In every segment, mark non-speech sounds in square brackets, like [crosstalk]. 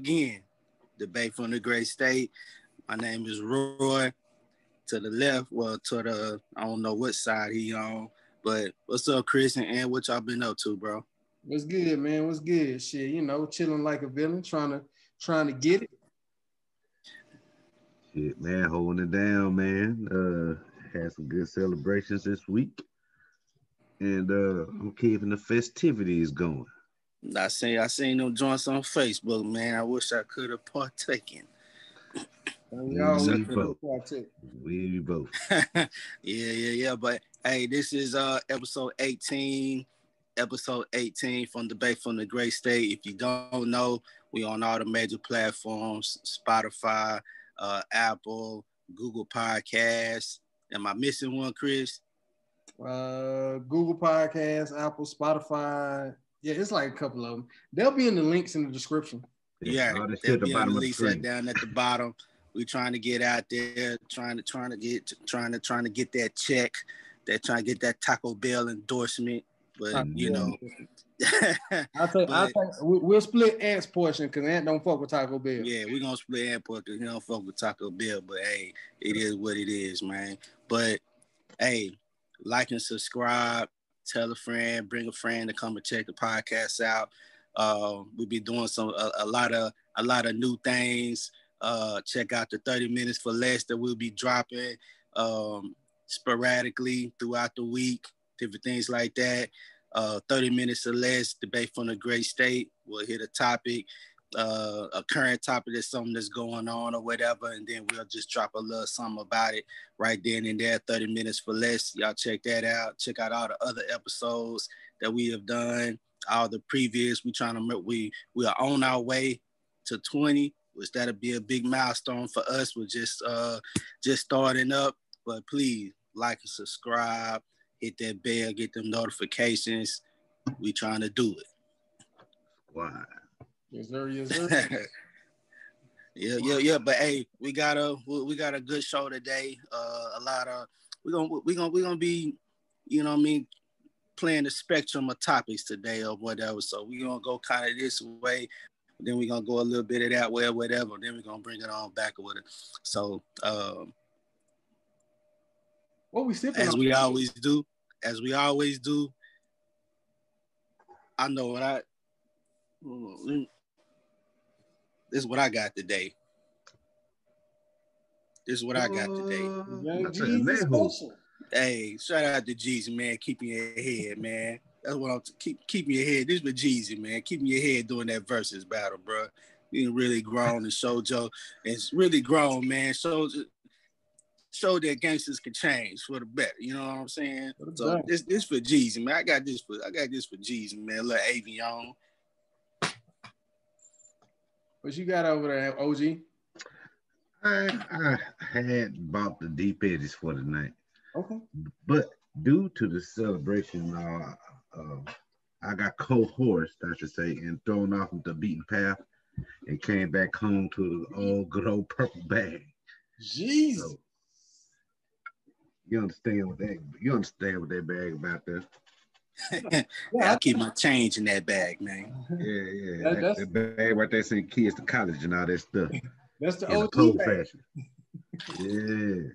again. Debate from the great state. My name is Roy. To the left, well, to the I don't know what side he on, but what's up, Chris and Ann? What y'all been up to, bro? What's good, man? What's good? Shit, you know, chilling like a villain, trying to trying to get it. Shit, man, holding it down, man. Uh, had some good celebrations this week, and uh, I'm keeping the festivities going. I seen I seen them joints on Facebook, man. I wish I could have partaken. Y'all we, both. we [laughs] both. yeah, yeah, yeah. But hey, this is uh episode 18. Episode 18 from Debate from the Great State. If you don't know, we on all the major platforms, Spotify, uh, Apple, Google Podcasts. Am I missing one, Chris? Uh, Google Podcasts, Apple, Spotify. Yeah, it's like a couple of them. They'll be in the links in the description. Yeah, yeah they'll be in the links down at the bottom. We're trying to get out there, trying to trying to get trying to trying to get that check, that trying to get that Taco Bell endorsement. But uh, you yeah. know, I'll take, but, I'll take, we'll split Ant's portion because Ant don't fuck with Taco Bell. Yeah, we're gonna split Ant portion because he don't fuck with Taco Bell. But hey, it is what it is, man. But hey, like and subscribe, tell a friend, bring a friend to come and check the podcast out. Uh, we'll be doing some a, a, lot of a lot of new things. Uh, check out the 30 minutes for less that we'll be dropping um, sporadically throughout the week, different things like that uh, 30 minutes or less, debate from the great state. We'll hit a topic, uh, a current topic that's something that's going on or whatever, and then we'll just drop a little something about it right then and there, 30 minutes for less. Y'all check that out. Check out all the other episodes that we have done, all the previous. We trying to we we are on our way to 20, which that'll be a big milestone for us. We're just uh just starting up, but please like and subscribe hit that bell, get them notifications. We trying to do it. Wow. Yes, sir. Yes, sir. [laughs] yeah, yeah, yeah. But hey, we got a we got a good show today. Uh, a lot of we're gonna we're gonna we're gonna be, you know, what I mean, playing the spectrum of topics today or whatever. So we're gonna go kind of this way, then we're gonna go a little bit of that way or whatever. Then we're gonna bring it on back with it. So um, what we sipping? As we always do, as we always do. I know what I. This is what I got today. This is what I got today. hey, shout out to Jeezy, man. Keeping your head, man. That's what I'm t- keep keeping your head. This is with Jeezy, man. Keeping your head doing that versus battle, bro. You really grown and show Joe. It's really grown, man. Sojo, show that gangsters can change for the better. You know what I'm saying? So this this for Jeezy, man. I got this for I got this for Jeezy, man. Little Avion. What you got over there, OG? I, I had bought the Deep Eddy's for the night. Okay. But due to the celebration, uh, uh, I got coerced, I should say, and thrown off the beaten path and came back home to the old good old purple bag. Jesus. So, you understand what that you understand what that bag about there. [laughs] yeah, I keep my change in that bag, man. Yeah, yeah. That, that's, that bag right there send kids to college and all that stuff. [laughs] That's the OG cold bag. fashion. yeah.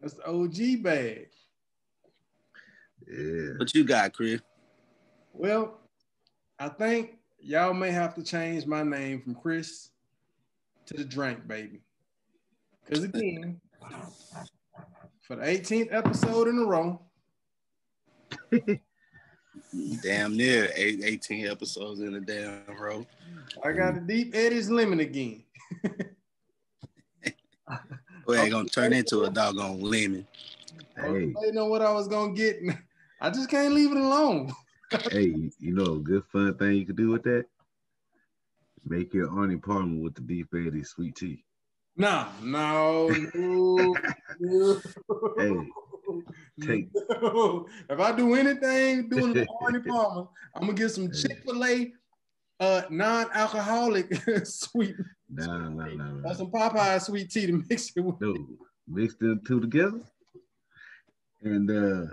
That's the OG bag. Yeah. What you got, Chris? Well, I think y'all may have to change my name from Chris to the drink, baby. Because again, [laughs] for the 18th episode in a row. Damn near 18 episodes in a damn row. I got a Deep Eddy's lemon again. well, ain't gonna turn into a doggone lemon. Hey. I know what I was gonna get. [laughs] I just can't leave it alone. [laughs] hey, you know, a good fun thing you could do with that? Make your Arnie Palmer with the deep Eddie sweet tea. No, no, no, [laughs] no. Hey, take. [laughs] If I do anything doing the Arnie [laughs] Palmer, I'm gonna get some Chick Fil A, uh, non-alcoholic [laughs] sweet. No, no, no, no. Some Popeye sweet tea to mix it with. No, mix the two together, and uh,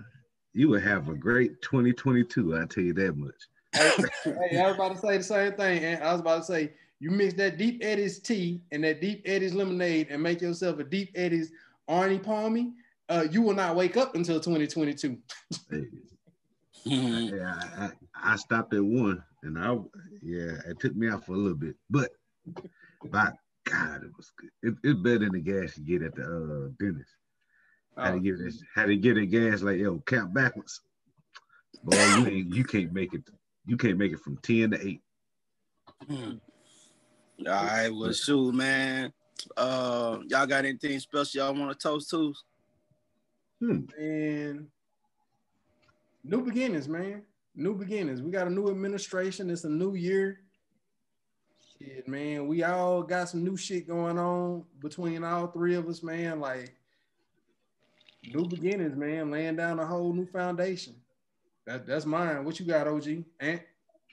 you will have a great 2022. I tell you that much. hey, hey, everybody say the same thing. And I was about to say you mix that Deep Eddy's tea and that Deep Eddy's lemonade and make yourself a Deep Eddy's Arnie Palmy, uh, you will not wake up until 2022. Yeah, I, I, I stopped at one, and I yeah, it took me out for a little bit, but by God, it was good. It, it's better than the gas you get at the uh, dentist. How to Oh. get this? How to get a gas like yo count backwards? Boy, you [laughs] ain't you can't make it. You can't make it from ten to eight. Hmm. All right, well, shoot, man. Uh, y'all got anything special y'all want to toast to? Hmm. And new beginnings, man. New beginnings. We got a new administration. It's a new year. Shit, man. We all got some new shit going on between all three of us, man. Like new beginnings, man. Laying down a whole new foundation. That, that's mine. What you got, OG? Ant?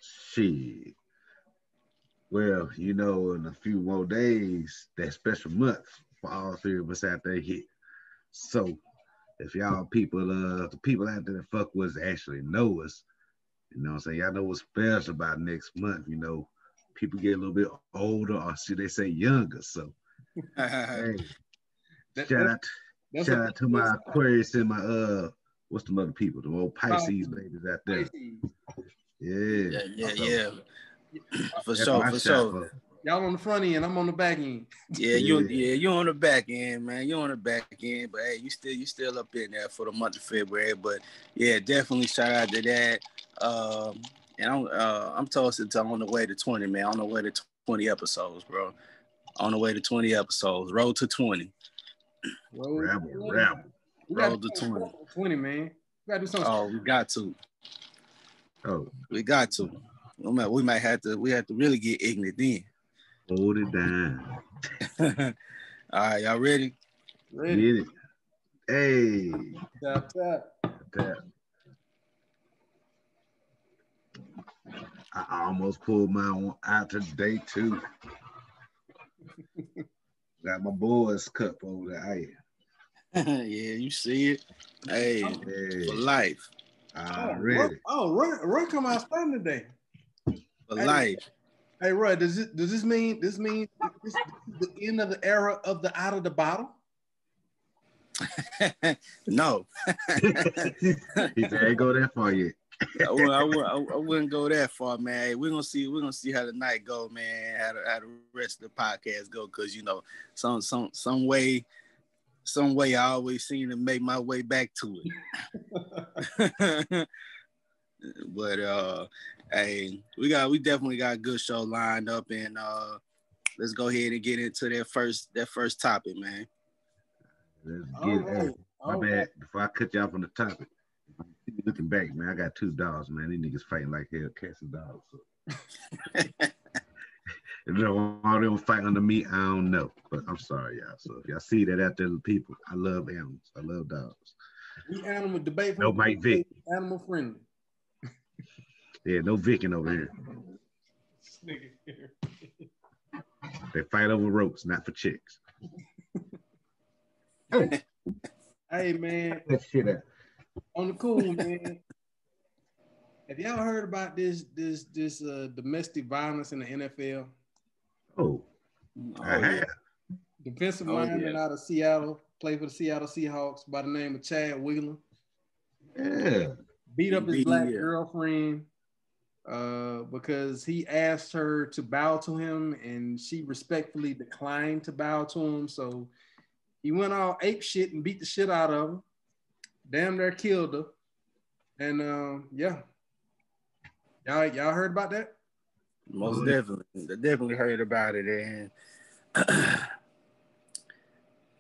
Shit. Well, you know, in a few more days, that special month for all three of us out there hit. So, if y'all people, uh, the people out there that fuck with us actually know us, you know what I'm saying? Y'all know what's special about next month. You know, people get a little bit older or should they say younger. So, hey, [laughs] That- shout out, That's shout what- out to my Aquarius and my, uh, what's the other people, the old Pisces babies out there. Yeah. yeah, yeah, yeah. For sure, for sure. For- Y'all on the front end, I'm on the back end. Yeah, you Yeah. yeah, you on the back end, man. You on the back end, but hey, you still you still up in there for the month of February. But yeah, definitely shout out to that. Um, and I'm uh, I'm toasting to on the way to 20, man. On the way to 20 episodes, bro. On the way to 20 episodes. Road to 20. Roll- Rebel, rebel. Gotta Roll do the something 20. 20, man. We gotta do something. Oh, we got to. Oh, We got to. We might, we might have to. We have to really get ignorant then. Hold it down. [laughs] All right, y'all ready? Ready? Get it. Hey. Tap, tap. That. I almost pulled mine out today too. [laughs] Got my boys cup over there. [laughs] yeah, you see it. Hey, Hey, for life. I Oh, read oh, Roy, Roy come out starting today. For Hey. life. Hey, Roy, does it does this mean this mean this, this the end of the era of the out of the bottle? [laughs] no, [laughs] he said, "Ain't go that far yet." I, wou- I, wou- I, I wouldn't go that far, man. Hey, we're gonna see. We're gonna see how the night go, man. How the, how the rest of the podcast go, cause you know, some some some way, some way, I always seem to make my way back to it. [laughs] but uh, hey, we got we definitely got a good show lined up, and uh, let's go ahead and get into that first that first topic, man. Let's All get it. right. Hey, my All bad. Before I cut you off on the topic, looking back, man, I got two dogs, man. These niggas fighting like hell, cats and dogs. So. [laughs] If they don't all them fight under me, I don't know. But I'm sorry, y'all. So if y'all see that out there, the people, I love animals. I love dogs. We animal debate. No Mike Vick. Animal friendly. Yeah, no Vicking over here. This nigga here. They fight over ropes, not for chicks. [laughs] Hey man, That shit out. on the cool, man. Have y'all heard about this this this uh, domestic violence in the NFL? Oh, Oh, I yeah. have. Defensive Oh, lineman yeah. out of Seattle, played for the Seattle Seahawks by the name of Chad Wheeler. Yeah. Beat up his black yeah. girlfriend uh, because he asked her to bow to him and she respectfully declined to bow to him. So he went all ape shit and beat the shit out of her. Damn near killed her. And um, yeah. Y'all, y'all heard about that? Most Mhm. definitely, I definitely heard about it, and [clears throat]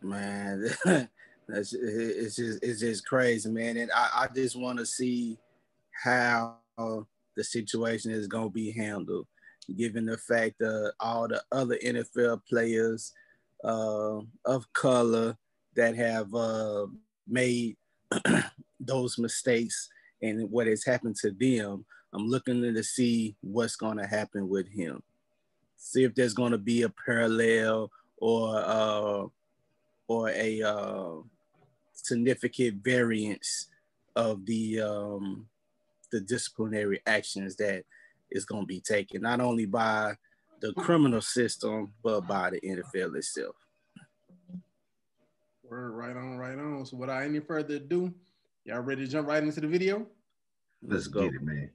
man, [laughs] that's it's just it's just crazy, man. And I, I just want to see how the situation is gonna be handled, given the fact that all the other NFL players uh, of color that have uh, made [clears throat] those mistakes and what has happened to them. I'm looking to see what's going to happen with him. See if there's going to be a parallel or uh, or a uh, significant variance of the um, the disciplinary actions that is going to be taken, not only by the criminal system, but by the NFL itself. Word, right on, right on. So without any further ado, y'all ready to jump right into the video? Let's, Let's go. get it, man.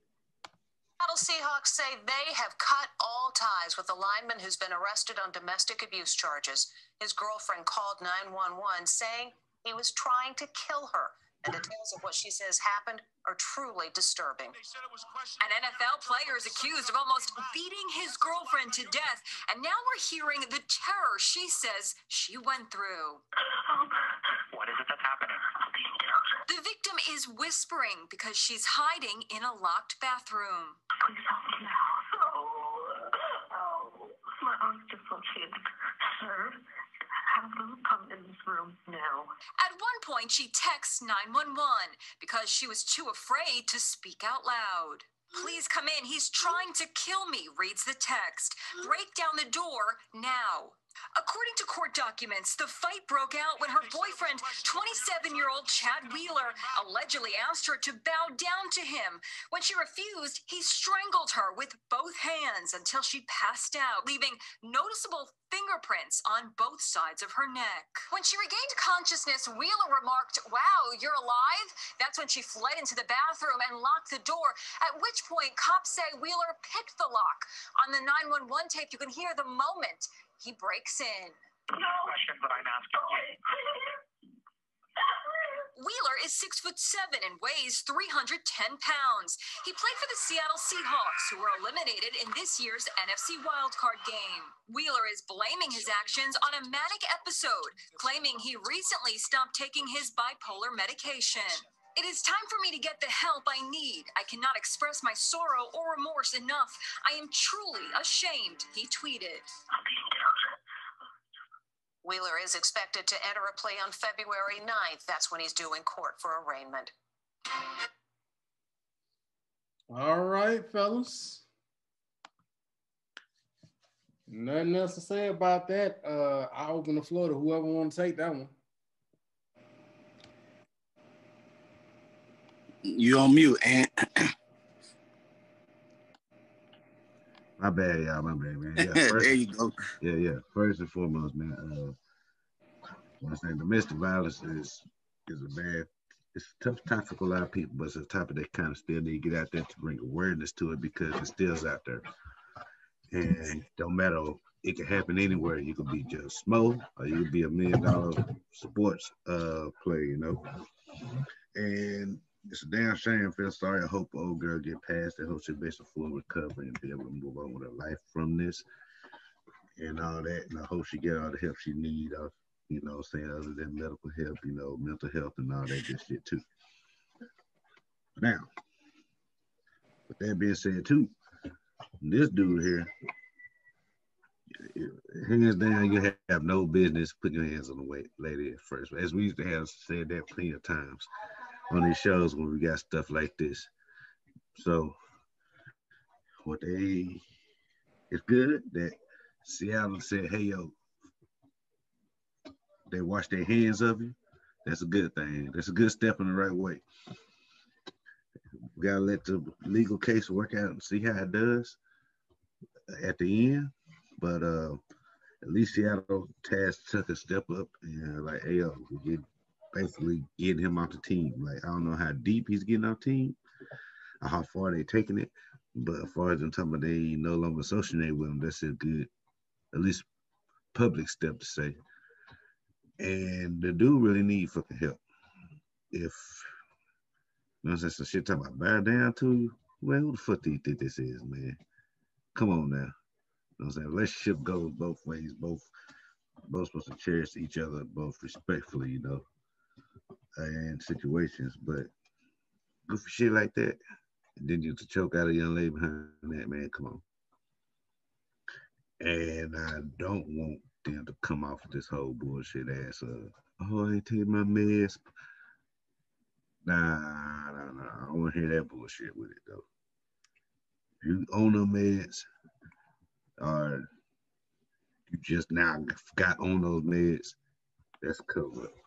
Seattle Seahawks say they have cut all ties with a lineman who's been arrested on domestic abuse charges. His girlfriend called 911 saying he was trying to kill her. The details of what she says happened are truly disturbing. An NFL player is accused of almost beating his girlfriend to death, and now we're hearing the terror she says she went through. What is it that's happening? The victim is whispering because she's hiding in a locked bathroom. Please help me now. Oh, oh, my arms dislocated. Sir, have them come in this room now. At one point, she texts 911 because she was too afraid to speak out loud. Please come in. He's trying to kill me, reads the text. Break down the door now. According to court documents, the fight broke out when her boyfriend, 27 year old Chad Wheeler, allegedly asked her to bow down to him. When she refused, he strangled her with both hands until she passed out, leaving noticeable fingerprints on both sides of her neck. When she regained consciousness, Wheeler remarked, Wow, you're alive? That's when she fled into the bathroom and locked the door, at which point cops say Wheeler picked the lock. On the 911 tape, you can hear the moment he breaks in. No. Questions that I'm asking you. Wheeler is six foot seven and weighs 310 pounds. He played for the Seattle Seahawks, who were eliminated in this year's NFC wildcard game. Wheeler is blaming his actions on a manic episode, claiming he recently stopped taking his bipolar medication. It is time for me to get the help I need. I cannot express my sorrow or remorse enough. I am truly ashamed, he tweeted. Wheeler is expected to enter a plea on February 9th. That's when he's due in court for arraignment. All right, fellas. Nothing else to say about that. Uh, I open the floor to whoever want to take that one. You on mute, and [clears throat] My bad, y'all. My bad, man. Yeah, [laughs] first, there you go. Yeah, yeah. First and foremost, man. Uh, I say domestic violence is is a bad. It's a tough topic for a lot of people, but it's a topic that kind of still need to get out there to bring awareness to it because it still's out there, and don't matter. It can happen anywhere. You could be just Smo, or you could be a million dollar sports uh player, you know. And it's a damn shame. Feel sorry. I hope old girl get past it. Hope she makes a full recovery and be able to move on with her life from this and all that. And I hope she get all the help she need. Uh, you know, saying other than medical help, you know, mental health and all that good shit too. Now, with that being said too, this dude here, hands down, you have no business putting your hands on the lady at first. As we used to have said that plenty of times on these shows when we got stuff like this. So what they it's good that Seattle said, hey yo, they wash their hands of you. That's a good thing. That's a good step in the right way. We gotta let the legal case work out and see how it does at the end. But uh at least Seattle Taz took a step up and like, hey yo, we get basically getting him off the team. Like I don't know how deep he's getting off team, or how far they taking it, but as far as I'm talking about, they no longer associate with him. That's a good, at least public step to say. And the dude really need fucking help. If you know, what I'm saying some shit talking about bow down to you. Well, who the fuck do you think this is, man? Come on now. You know what I'm saying? Relationship goes both ways. Both both supposed to cherish each other both respectfully, you know and situations, but goofy shit like that, then you to choke out a young lady behind that, man, come on. And I don't want them to come off with this whole bullshit ass of, oh, I take my meds. Nah, nah, nah. I don't want to hear that bullshit with it, though. You own the meds, or you just now got on those meds, that's cover But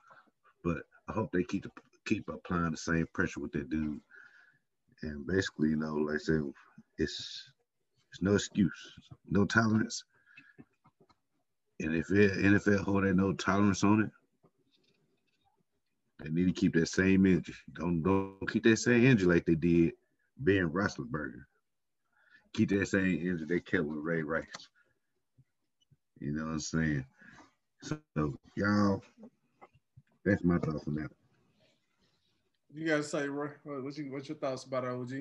I hope they keep keep applying the same pressure with that dude. And basically, you know, like I said, it's There's no excuse, no tolerance. And if NFL hold that no tolerance on it, they need to keep that same energy. Don't don't keep that same energy like they did Ben Roethlisberger. Keep that same energy they kept with Ray Rice. You know what I'm saying? So y'all, that's my thoughts on that. You guys say, Roy, what's, your, what's your thoughts about OG?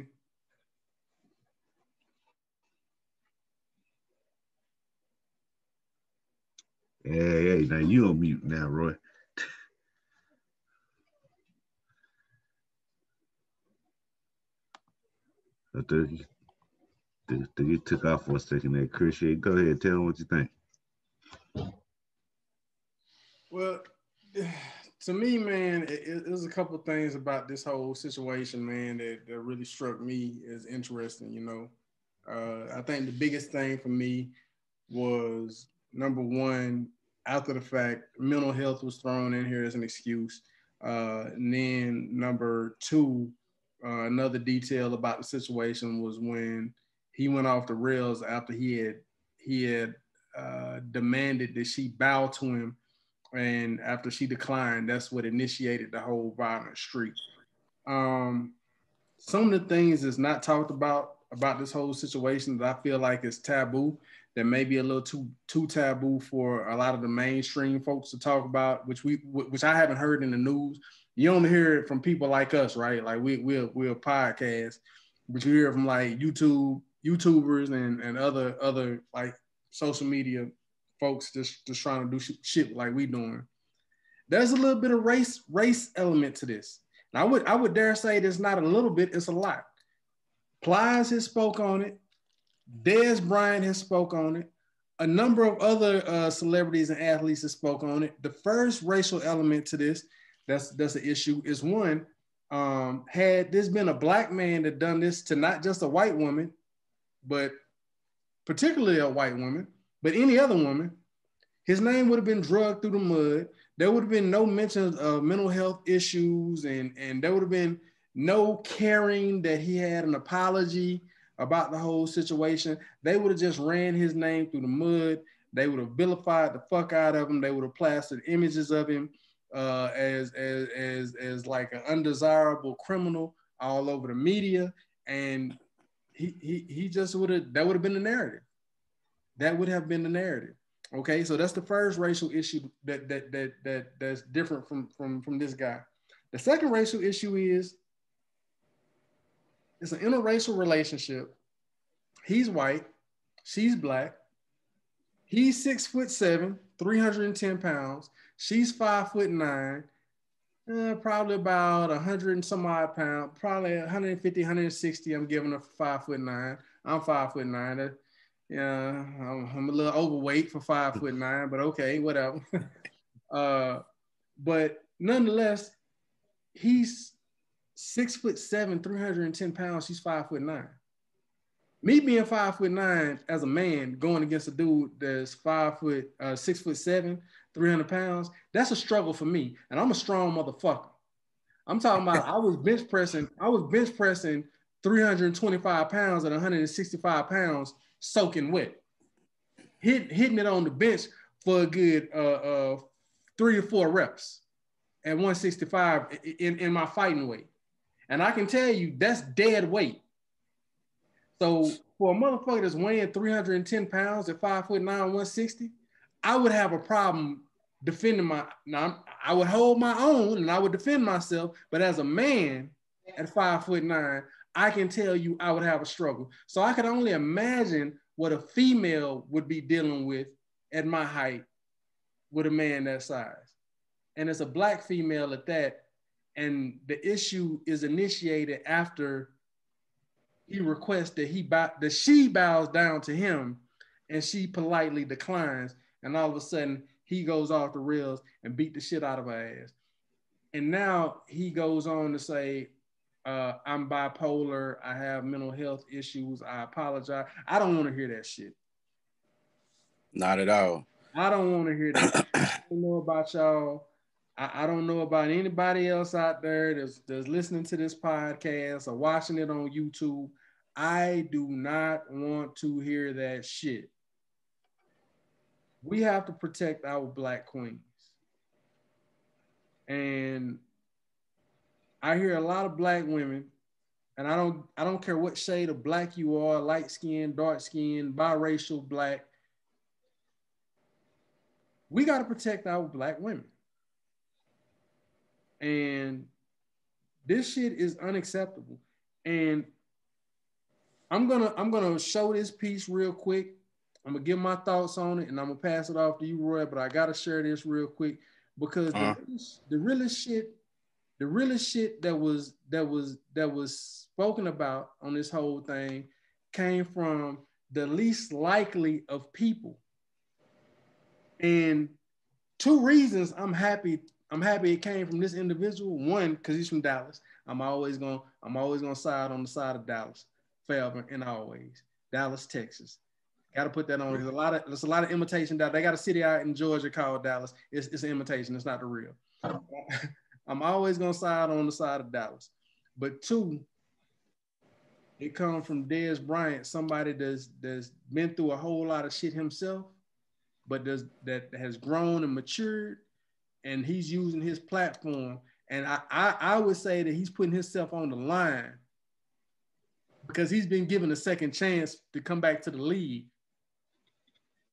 Hey, hey, now you on mute now, Roy. [laughs] I think think- think he took off for a second there. Chris, yeah, go ahead, tell him what you think. Well, [sighs] to me, man, it, it, there's a couple things about this whole situation, man, that, that really struck me as interesting. You know, uh, I think the biggest thing for me was number one, after the fact, mental health was thrown in here as an excuse. Uh, and then number two, uh, another detail about the situation was when he went off the rails after he had he had uh, demanded that she bow to him and after she declined, that's what initiated the whole violent streak. Um, some of the things that's not talked about about this whole situation that I feel like is taboo, that may be a little too too taboo for a lot of the mainstream folks to talk about, which we which I haven't heard in the news. You only hear it from people like us, right? Like we we're we're a podcast, but you hear from like YouTube YouTubers and and other other like social media folks just just trying to do sh- shit like we doing. There's a little bit of race race element to this. And I would I would dare say there's not a little bit, it's a lot. Plies has spoke on it. Dez Bryant has spoke on it. A number of other uh, celebrities and athletes have spoke on it. The first racial element to this, that's that's an issue, is one. Um, had this been a black man that done this to not just a white woman, but particularly a white woman, but any other woman, his name would have been drugged through the mud. There would have been no mention of mental health issues, and, and there would have been no caring that he had an apology about the whole situation. They would have just ran his name through the mud. They would have vilified the fuck out of him. They would have plastered images of him uh, as, as, as, as like an undesirable criminal all over the media. And he, he, he just would have, that would have been the narrative. That would have been the narrative. Okay, so that's the first racial issue that that that that that's different from from from this guy. The second racial issue is it's an interracial relationship. He's white, she's black. He's six foot seven, 310 pounds. She's five foot nine, uh, probably about 100 and some odd pounds, probably 150, 160. I'm giving her five foot nine. I'm five foot nine. Yeah, I'm, I'm a little overweight for five foot nine, but okay, whatever. [laughs] uh, but nonetheless, he's six foot seven, 310 pounds. She's five foot nine. Me being five foot nine as a man going against a dude that's five foot, uh, six foot seven, 300 pounds, that's a struggle for me. And I'm a strong motherfucker. I'm talking about I was bench pressing, I was bench pressing 325 pounds at 165 pounds soaking wet, Hit, hitting it on the bench for a good uh, uh, three or four reps at 165 in, in my fighting weight. And I can tell you that's dead weight. So for a motherfucker that's weighing 310 pounds at five foot nine, 160, I would have a problem defending my now I would hold my own and I would defend myself, but as a man at five foot nine, I can tell you I would have a struggle. So I could only imagine what a female would be dealing with at my height with a man that size. And it's a black female at that. And the issue is initiated after he requests that he bow, that she bows down to him and she politely declines. And all of a sudden he goes off the rails and beat the shit out of her ass. And now he goes on to say, uh, I'm bipolar. I have mental health issues. I apologize. I don't want to hear that shit. Not at all. I don't want to hear that. I [clears throat] don't know about y'all. I, I, don't know about anybody else out there that's, that's listening to this podcast or watching it on YouTube. I do not want to hear that shit. We have to protect our black queens. And I hear a lot of black women, and I don't I don't care what shade of black you are, light skin, dark skin, biracial, black. We got to protect our black women. And this shit is unacceptable. And I'm gonna I'm gonna show this piece real quick. I'm gonna give my thoughts on it, and I'm gonna pass it off to you, Roy. But I gotta share this real quick because Uh-huh. the, realest, the realest shit, the realest shit that was that was that was spoken about on this whole thing came from the least likely of people. And two reasons I'm happy. I'm happy it came from this individual. One, because he's from Dallas. I'm always gonna I'm always gonna side on the side of Dallas, forever and always. Dallas, Texas. Got to put that on. There's a lot of there's a lot of imitation that they got a city out in Georgia called Dallas. It's, it's an imitation. It's not the real. I'm always gonna side on the side of Dallas. But two, it comes from Dez Bryant, somebody that's that's been through a whole lot of shit himself, but does that has grown and matured, and he's using his platform. And I, I I would say that he's putting himself on the line because he's been given a second chance to come back to the league.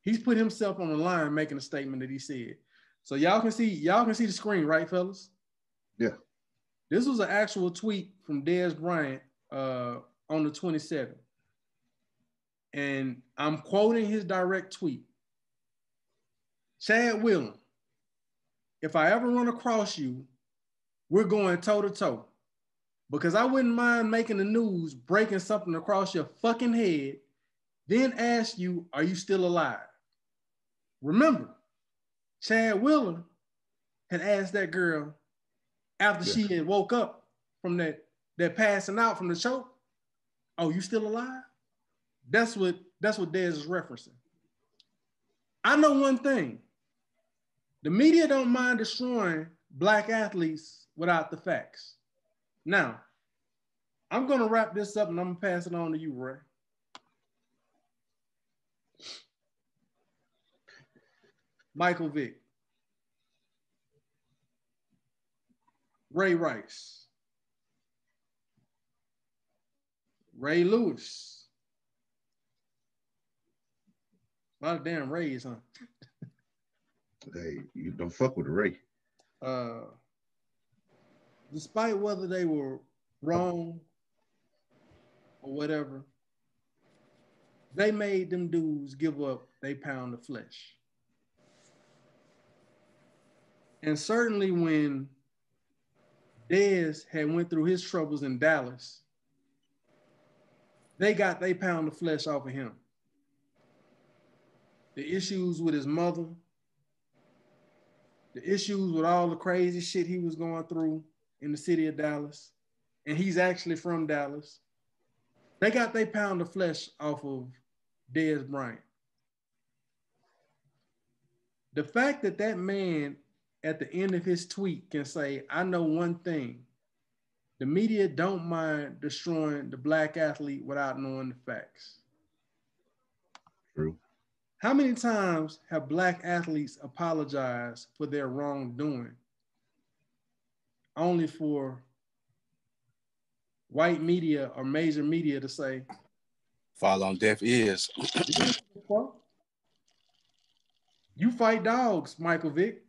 He's put himself on the line making a statement that he said. So y'all can see y'all can see the screen, right, fellas? Yeah. This was an actual tweet from Dez Bryant uh, on the 27th. And I'm quoting his direct tweet. Chad Wheeler, if I ever run across you, we're going toe to toe. Because I wouldn't mind making the news, breaking something across your fucking head, then ask you, are you still alive? Remember, Chad Wheeler had asked that girl after she had woke up from that, that passing out from the choke, oh, you still alive? That's what that's what Dez is referencing. I know one thing. The media don't mind destroying black athletes without the facts. Now, I'm gonna wrap this up and I'm gonna pass it on to you, Ray. Michael Vick. Ray Rice. Ray Lewis. A lot of damn Rays, huh? Hey, you don't fuck with the Ray. uh, despite whether they were wrong or whatever, they made them dudes give up they pound of flesh. And certainly when Dez had went through his troubles in Dallas, they got they pound of flesh off of him. The issues with his mother, the issues with all the crazy shit he was going through in the city of Dallas, and he's actually from Dallas. They got they pound of flesh off of Dez Bryant. The fact that that man at the end of his tweet can say, I know one thing. The media don't mind destroying the black athlete without knowing the facts. True. How many times have black athletes apologized for their wrongdoing only for white media or major media to say, Fall on deaf ears. you fight dogs, Michael Vick.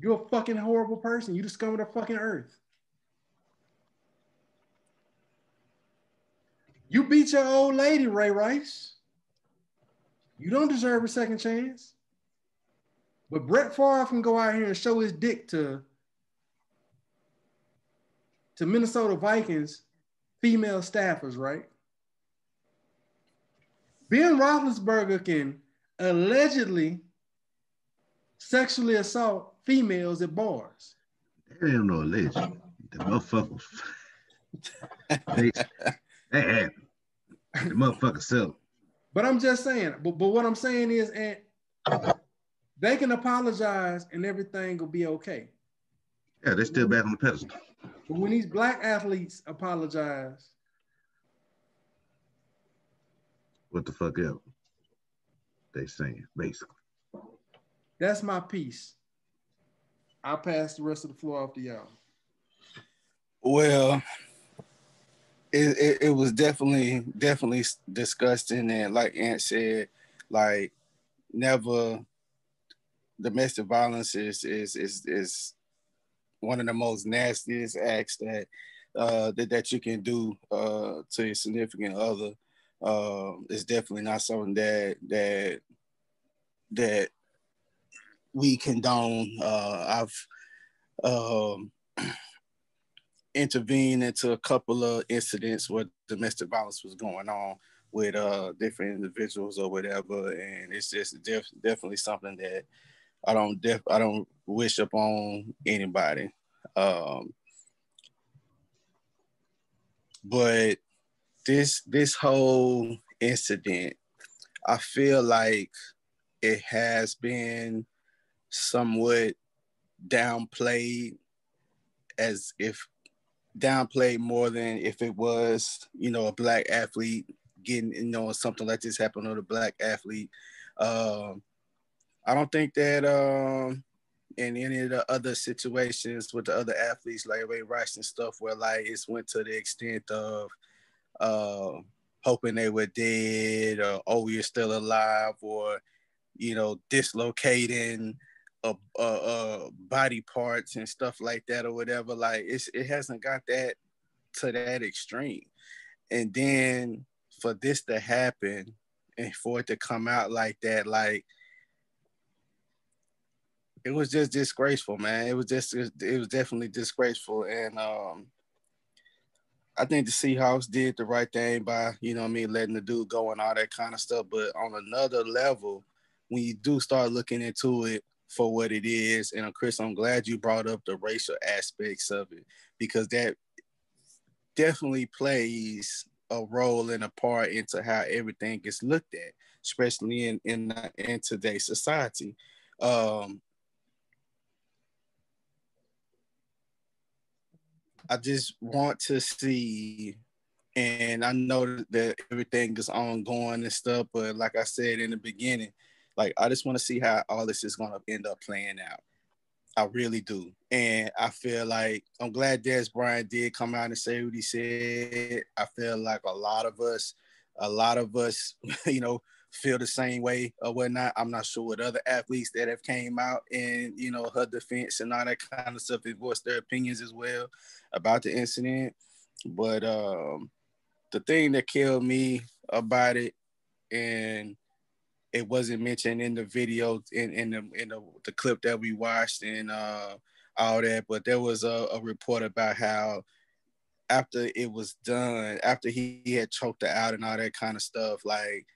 You're a fucking horrible person. You of the fucking earth. You beat your old lady, Ray Rice. You don't deserve a second chance. But Brett Favre can go out here and show his dick to, to Minnesota Vikings female staffers, right? Ben Roethlisberger can allegedly sexually assault females at bars. There ain't no legend. The motherfuckers. they, they the motherfucker sell. But I'm just saying, but, but what I'm saying is, and they can apologize and everything will be okay. Yeah, they're still back on the pedestal. But when these black athletes apologize, What the fuck else? They saying basically. That's my piece. I'll pass the rest of the floor off to y'all. Well, it, it, it was definitely definitely disgusting and like Ant said, like never domestic violence is is is is one of the most nastiest acts that uh that, that you can do uh to your significant other. Uh, it's definitely not something that that that we condone. Uh, I've um, [clears throat] intervened into a couple of incidents where domestic violence was going on with uh, different individuals or whatever, and it's just def- definitely something that I don't def- I don't wish upon anybody. Um, but this this whole incident, I feel like it has been somewhat downplayed as if downplayed more than if it was, you know, a black athlete getting, you know, something like this happened to a black athlete. Um, I don't think that um, in any of the other situations with the other athletes like Ray Rice and stuff, where like it's went to the extent of uh, hoping they were dead or oh you're still alive or you know dislocating uh, uh, uh, body parts and stuff like that or whatever. Like it's it hasn't got that to that extreme. And then for this to happen and for it to come out like that, like it was just disgraceful, man. It was just it was definitely disgraceful. And um I think the Seahawks did the right thing by, you know I mean, letting the dude go and all that kind of stuff. But on another level, when you do start looking into it, for what it is. And uh, Chris, I'm glad you brought up the racial aspects of it because that definitely plays a role and a part into how everything gets looked at, especially in in, uh, in today's society. Um, I just want to see, and I know that everything is ongoing and stuff, but like I said in the beginning, like I just want to see how all this is going to end up playing out. I really do. And I feel like I'm glad Dez Bryant did come out and say what he said. I feel like a lot of us, a lot of us, [laughs] you know, feel the same way or whatnot. I'm not sure what other athletes that have came out and, you know, her defense and all that kind of stuff and voiced their opinions as well about the incident. But um the thing that killed me about it and it wasn't mentioned in the video in in the in the, the clip that we watched and uh, all that. But there was a, a, report about how after it was done, after he, he had choked her out and all that kind of stuff, like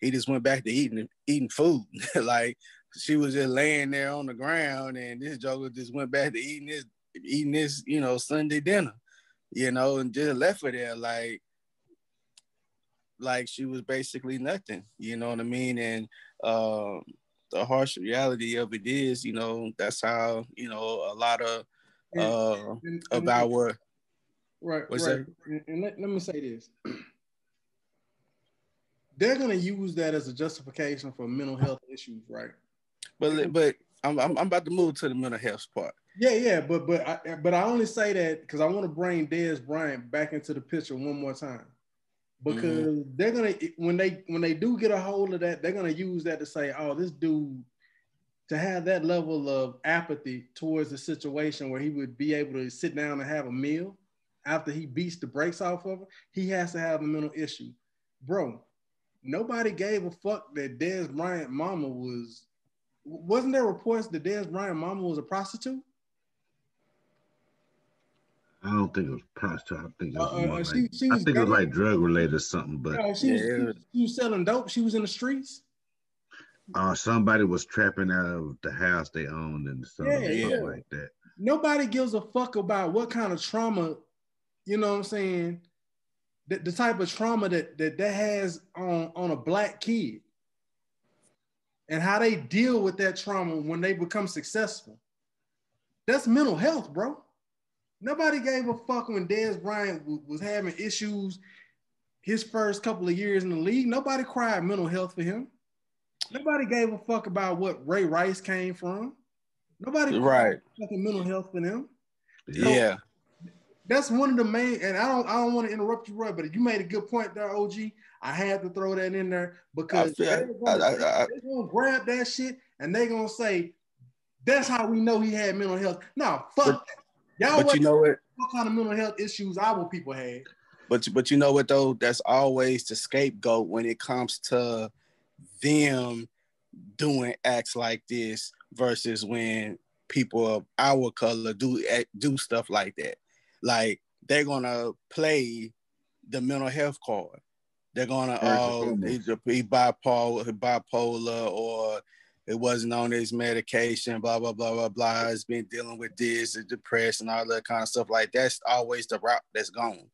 he just went back to eating eating food. [laughs] like she was just laying there on the ground, and this joker just went back to eating this eating this you know Sunday dinner, you know, and just left her there like like she was basically nothing. You know what I mean? And uh, the harsh reality of it is, you know, that's how you know a lot of uh, and, and, of our right, right. That? And let, let me say this: they're gonna use that as a justification for mental health issues, right? But but I'm I'm, I'm about to move to the mental health part. Yeah, yeah, but but I, but I only say that because I want to bring Dez Bryant back into the picture one more time because mm-hmm. they're gonna when they when they do get a hold of that, they're gonna use that to say, oh, this dude to have that level of apathy towards the situation where he would be able to sit down and have a meal after he beats the brakes off of her, he has to have a mental issue. Bro, nobody gave a fuck that Dez Bryant mama was wasn't there reports that Dez Bryant mama was a prostitute? I don't think it was prostitute. I think it was, uh, uh like, she, she was I think it was like drug related or something. But yeah, she, was, yeah. she, was, selling dope. She was in the streets. Uh, somebody was trapping out of the house they owned and something, yeah, yeah. like that. Nobody gives a fuck about what kind of trauma, you know what I'm saying? The, the type of trauma that, that that has on, on a black kid and how they deal with that trauma when they become successful. That's mental health, bro. Nobody gave a fuck when Dez Bryant w- was having issues his first couple of years in the league, nobody cried mental health for him. Nobody gave a fuck about what Ray Rice came from. Nobody Right. fucking mental health for them. Yeah. That's one of the main, and I don't I don't want to interrupt you, Roy, but you made a good point there, OG. I had to throw that in there because feel- they're gonna, I- I- I- they're gonna grab that shit and they're gonna say, that's how we know he had mental health. No, fuck. Y'all But you know what? what kind of mental health issues our people had. But but you know what though? That's always the scapegoat when it comes to them doing acts like this versus when people of our color do do stuff like that. Like they're gonna play the mental health card. They're gonna First and oh foremost. he's bipolar, he bipolar, or it wasn't on his medication, blah blah blah blah blah. It's been dealing with this, and depressed, and all that kind of stuff. Like that's always the route that's gone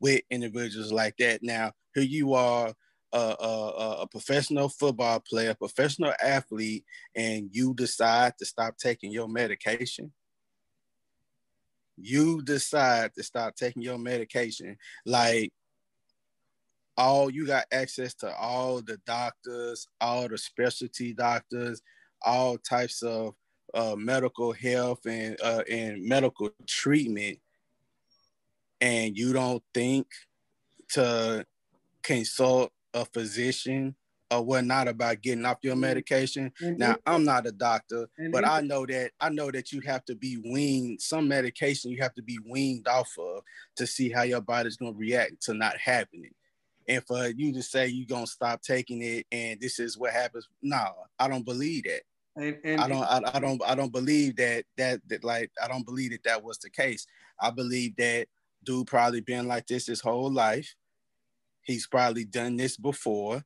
with individuals like that. Now here you are, a, a- a professional football player, professional athlete, and you decide to stop taking your medication. You decide to stop taking your medication, like all you got access to all the doctors, all the specialty doctors, all types of uh, medical health and uh, and medical treatment, and you don't think to consult a physician or whatnot about getting off your medication. And Now, I'm not a doctor, And but I know that I know that you have to be weaned. Some medication you have to be weaned off of to see how your body's gonna react to not having it. And for you to say you're gonna stop taking it and this is what happens, no, I don't believe that. and, and I don't, I, I don't, I don't believe that that that like I don't believe that that was the case. I believe that dude probably been like this his whole life. He's probably done this before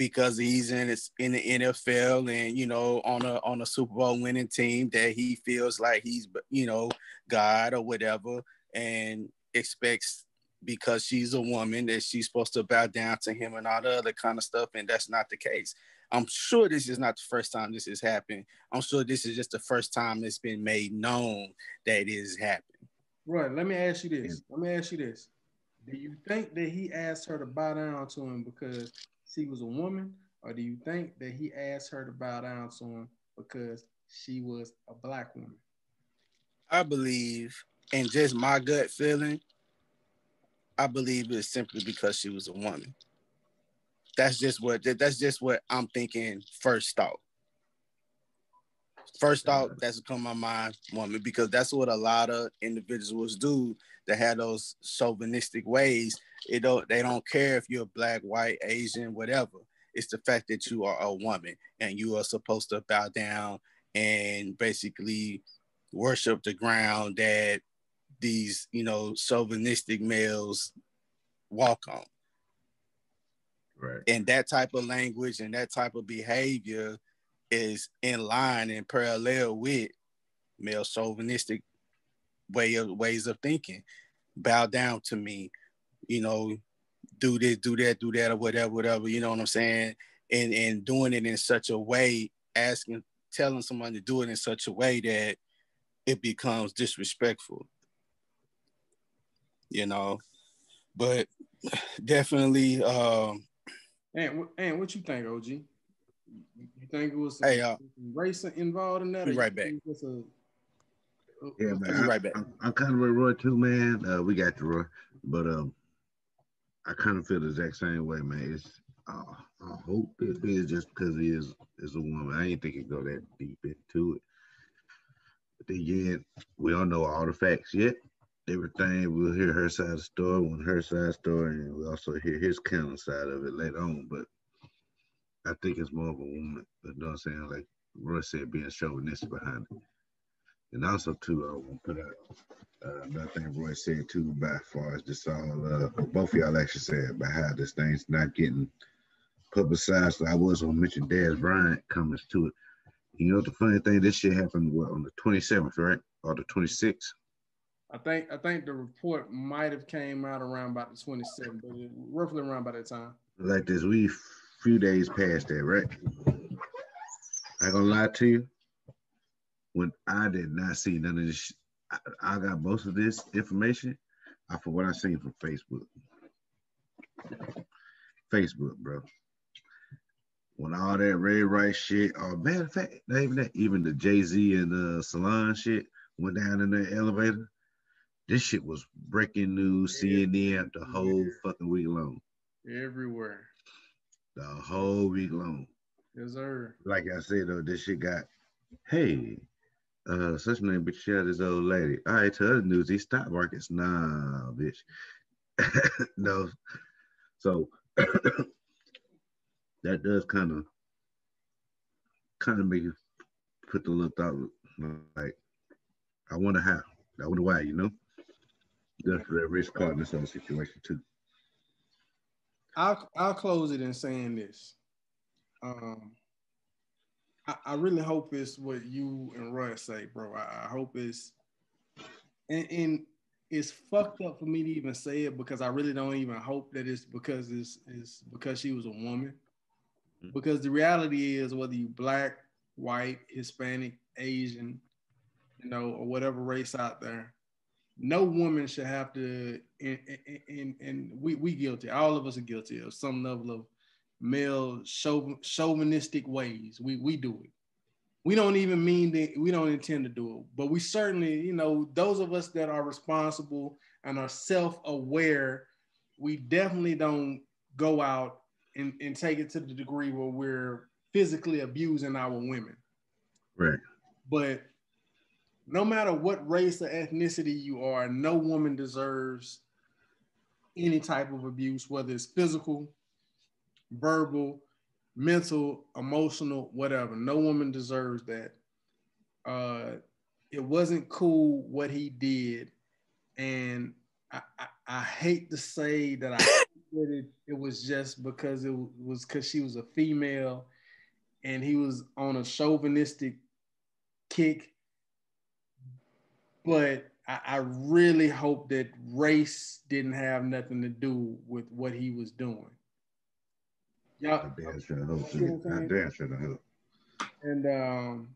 because he's in in the NFL and you know on a on a Super Bowl winning team that he feels like he's you know God or whatever and expects because she's a woman that she's supposed to bow down to him and all the other kind of stuff and that's not the case. I'm sure this is not the first time this has happened. I'm sure this is just the first time it's been made known that it has happened. Right. Let me ask you this. Let me ask you this. Do you think that he asked her to bow down to him because she was a woman, or do you think that he asked her to bow down to him because she was a black woman? I believe, and just my gut feeling, I believe it's simply because she was a woman. That's just what that's just what I'm thinking first thought. First thought mm-hmm. that's come to my mind, woman, because that's what a lot of individuals do that have those chauvinistic ways. It don't they don't care if you're black, white, Asian, whatever. It's the fact that you are a woman and you are supposed to bow down and basically worship the ground that these, you know, chauvinistic males walk on. Right. And that type of language and that type of behavior is in line and parallel with male chauvinistic way of ways of thinking. Bow down to me, you know, do this, do that, do that, or whatever, whatever, you know what I'm saying? And and doing it in such a way, asking, telling someone to do it in such a way that it becomes disrespectful. You know, but definitely um And and what you think, OG? You you think it was some, Hey, uh, some race involved in that? be right back. a- Yeah, I'll man. be right back. I, am I'm kind of with Roy too, man. Uh, we got the Roy, but um, I kind of feel the exact same way, man. It's uh, I hope it is just because he is is a woman. I ain't think it go that deep into it. But again, we don't know all the facts yet. Everything we'll hear her side of the story, on her side of the story, and we'll also hear his counter side of it later on. But I think it's more of a woman. You know what I'm saying? Like Roy said, being chauvinistic behind it. And also too, I want to put out uh, another thing Roy said too about far as this all, uh, both of y'all actually said about how this thing's not getting publicized. So I was gonna mention Dez Bryant comments to it. You know the funny thing, this shit happened what on the 27th, right? Or the 26th? I think I think the report might have came out around about the 27th, but roughly around by that time. Like this, we few days past that, right? I gonna lie to you. When I did not see none of this, sh- I, I got most of this information uh, off of what I seen from Facebook. Facebook, bro. When all that Ray Rice shit, or matter of fact, not even that, even the Jay Z and the Solange shit went down in the elevator. This shit was breaking news, CNN the whole fucking week long. Everywhere. The whole week long. Yes, sir. Like I said though, this shit got, hey, uh, such name but share this old lady. All right, to other news, these stock markets, nah, bitch. [laughs] no. So [coughs] that does kind of kind of make you put the little thought like, I wonder how. I wonder why, you know? That's the risk caught in this whole situation too. I'll I'll close it in saying this. Um, I, I really hope it's what you and Roy say, bro. I, I hope it's and, and it's fucked up for me to even say it because I really don't even hope that it's because it's, it's because she was a woman. Mhm. Because the reality is whether you black, white, Hispanic, Asian, you know, or whatever race out there, no woman should have to and, and, and, we we guilty. All of us are guilty of some level of male chauvinistic ways. We we do it. We don't even mean that we don't intend to do it, but we certainly, you know, those of us that are responsible and are self-aware, we definitely don't go out and, and take it to the degree where we're physically abusing our women. Right. But no matter what race or ethnicity you are, no woman deserves any type of abuse, whether it's physical, verbal, mental, emotional, whatever. No woman deserves that. Uh, it wasn't cool what he did, and I, I, I hate to say that I [laughs] it, it was just because it was because she was a female, and he was on a chauvinistic kick. But I, I really hope that race didn't have nothing to do with what he was doing. I Y'all, damn sure hope. You know what I'm I saying? damn. And um,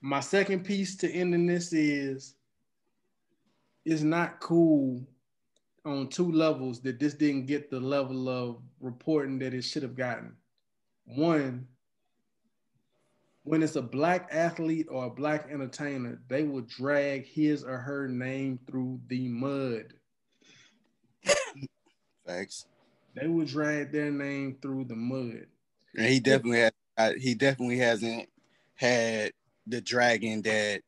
my second piece to ending this is it's not cool on two levels that this didn't get the level of reporting that it should have gotten. One, when it's a black athlete or a black entertainer, they will drag his or her name through the mud. Facts. They will drag their name through the mud. And he definitely has. uh, He definitely hasn't had the dragon that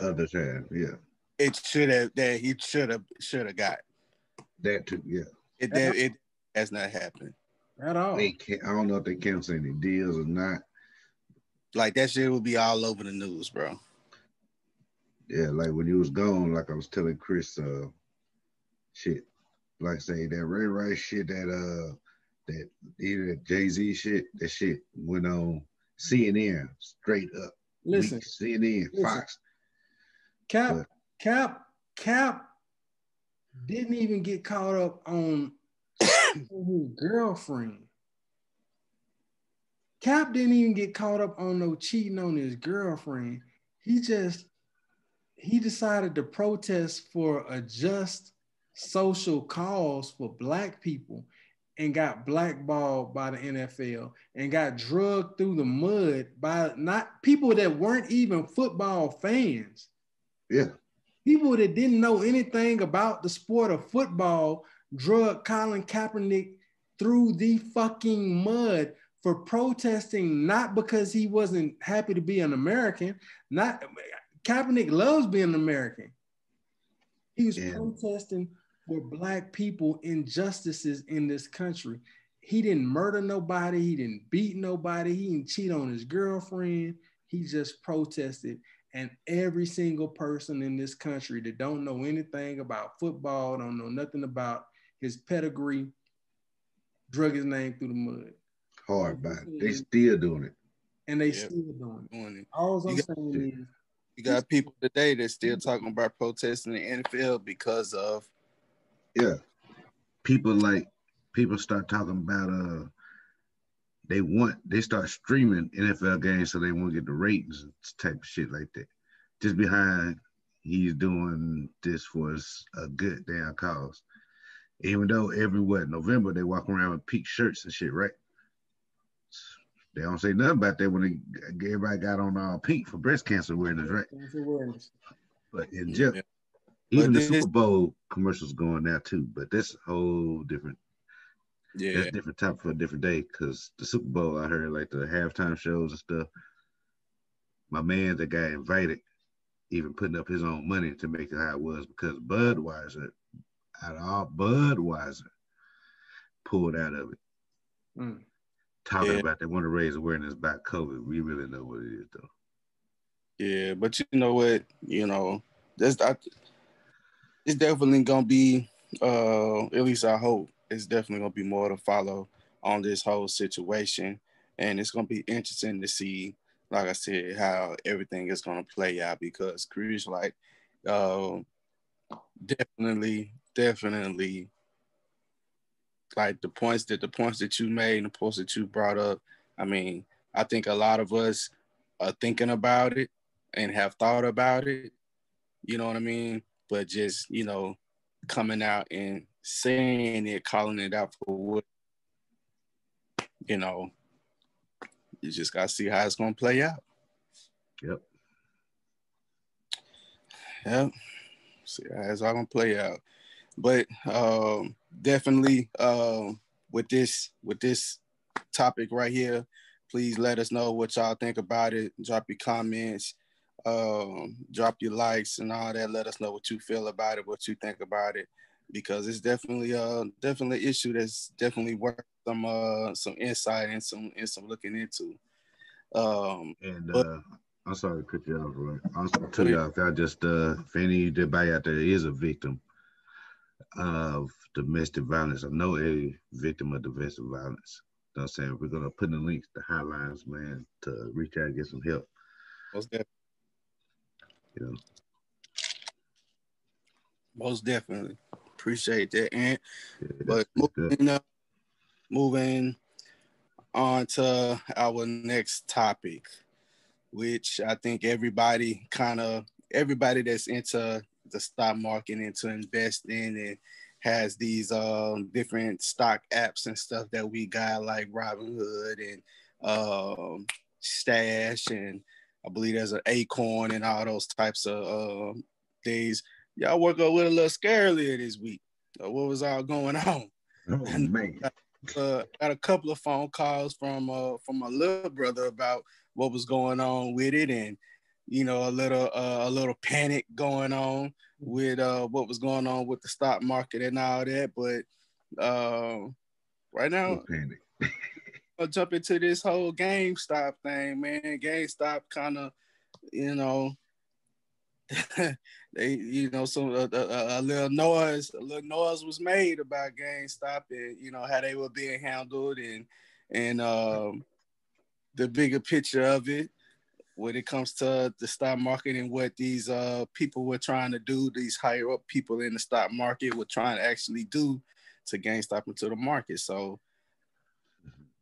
Other side, yeah. it should have. That he should have should have got. That too, yeah. It that it has not happened. At all. They can't, I don't know if they cancel any deals or not. Like that shit will be all over the news, bro. Yeah, like when he was gone, like I was telling Chris, uh, shit, like I say that Ray Rice shit, that uh, that either that Jay Z shit, that shit went on CNN straight up. Listen, Week, CNN, listen. Fox. Cap, But- Cap, Cap didn't even get caught up on [coughs] his girlfriend. Cap didn't even get caught up on no cheating on his girlfriend. He just he decided to protest for a just social cause for black people and got blackballed by the NFL and got drugged through the mud by not people that weren't even football fans. Yeah, people that didn't know anything about the sport of football drug Colin Kaepernick through the fucking mud for protesting, not because he wasn't happy to be an American. Not Kaepernick loves being an American. He was Yeah. protesting for black people injustices in this country. He didn't murder nobody. He didn't beat nobody. He didn't cheat on his girlfriend. He just protested and every single person in this country that don't know anything about football, don't know nothing about his pedigree, drug his name through the mud. Hard by it. They still doing it. And they Yep. still doing it. Doing it. All I'm You got- saying is You got people today that's still talking about protesting the NFL because of Yeah. People like people start talking about uh they want they start streaming NFL games so they won't get the ratings and type of shit like that. Just behind he's doing this for a good damn cause. Even though every what November they walk around with peak shirts and shit, right? They don't say nothing about that when they, everybody got on all pink for breast cancer awareness, right? Cancer awareness. But in Jeff, Yeah. even But the Super Bowl commercials going now too. But that's a whole different. Yeah, That's different topic for a different day. Cause the Super Bowl, I heard like the halftime shows and stuff. My man that got invited, even putting up his own money to make it how it was because Budweiser, out of all Budweiser, pulled out of it. Mm. Talking Yeah. about they want to raise awareness about COVID. We really know what it is though. yeah. But you know what? You know, that's I, it's definitely gonna be. Uh, at least I hope it's definitely gonna be more to follow on this whole situation, and it's gonna be interesting to see, like I said, how everything is gonna play out because Cruise like, uh, definitely, definitely like the points that the points that you made and the points that you brought up. I mean, I think a lot of us are thinking about it and have thought about it. You know what I mean? But just you know, coming out and saying it, calling it out for what you know. You just gotta see how it's gonna play out. Yep. Yep. See how it's all gonna play out. But um definitely um with this with this topic right here, please let us know what y'all think about it. Drop your comments, um, drop your likes and all that. Let us know what you feel about it, what you think about it. Because it's definitely uh definitely issue that's definitely worth some uh some insight and some and some looking into. Um And But- uh, I'm sorry to cut you off, right? Also, tell ahead. y'all if y'all just uh, if any of everybody out there is a victim of domestic violence, I know a victim of domestic violence. You know what I'm saying? We're gonna put in the links, the hotlines, man, to reach out and get some help. most definitely. You know, Most definitely. Appreciate that. And Yeah, but moving up, moving on to our next topic, which I think everybody kind of everybody that's into the stock market into investing and has these um, different stock apps and stuff that we got like Robinhood and um, Stash and I believe there's an Acorn and all those types of um things. Y'all woke up with a little scare earlier this week. Uh, what was all going on? Oh man, uh, got a couple of phone calls from uh, from my little brother about what was going on with it, and you know a little uh, a little panic going on with uh, what was going on with the stock market and all that. But uh, right now, panic. [laughs] I'll jump into this whole GameStop thing, man. GameStop kind of, you know, [laughs] they, you know, some a, a, a little noise, a little noise was made about GameStop and you know how they were being handled and and um, the bigger picture of it when it comes to the stock market and what these uh, people were trying to do, these higher up people in the stock market were trying to actually do to GameStop into the market. So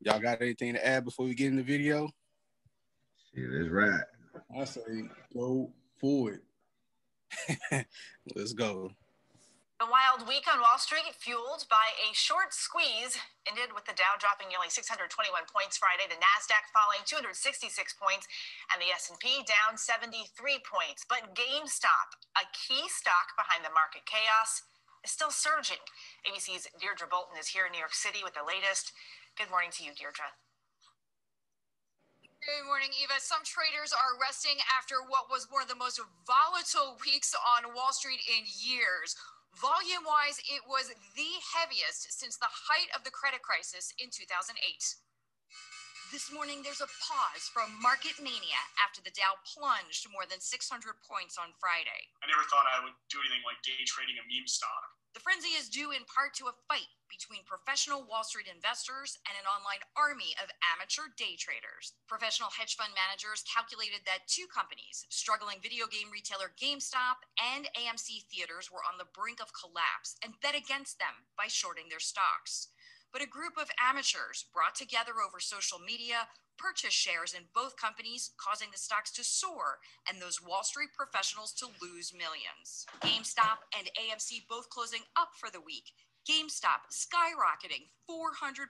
Y'all got anything to add before we get in the video? Yeah, that's right. I say go for it. [laughs] Let's go. The wild week on Wall Street, fueled by a short squeeze, ended with the Dow dropping nearly 621 points Friday, the Nasdaq falling 266 points, and the S&P down 73 points. But GameStop, a key stock behind the market chaos, is still surging. ABC's Deirdre Bolton is here in New York City with the latest. Good morning to you, Deirdre. Good morning, Eva. Some traders are resting after what was one of the most volatile weeks on Wall Street in years. Volume wise, it was the heaviest since the height of the credit crisis in 2008. This morning, there's a pause from market mania after the Dow plunged more than 600 points on Friday. I never thought I would do anything like day trading a meme stock. The frenzy is due in part to a fight between professional Wall Street investors and an online army of amateur day traders. Professional hedge fund managers calculated that two companies, struggling video game retailer GameStop and AMC Theaters, were on the brink of collapse and bet against them by shorting their stocks. But a group of amateurs brought together over social media purchased shares in both companies, causing the stocks to soar and those Wall Street professionals to lose millions. GameStop and AMC both closing up for the week. GameStop skyrocketing 400%,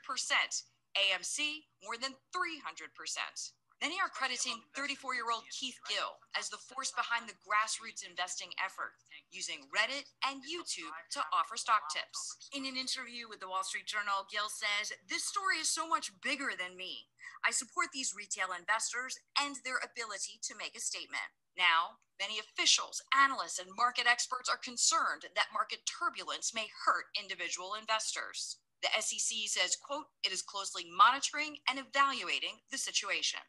AMC more than 300%. Many are crediting 34 year old Keith Gill as the force behind the grassroots investing effort, using Reddit and YouTube to offer stock tips. In an interview with the Wall Street Journal, Gill says, This story is so much bigger than me. I support these retail investors and their ability to make a statement. Now, many officials, analysts, and market experts are concerned that market turbulence may hurt individual investors. The SEC says, quote, it is closely monitoring and evaluating the situation.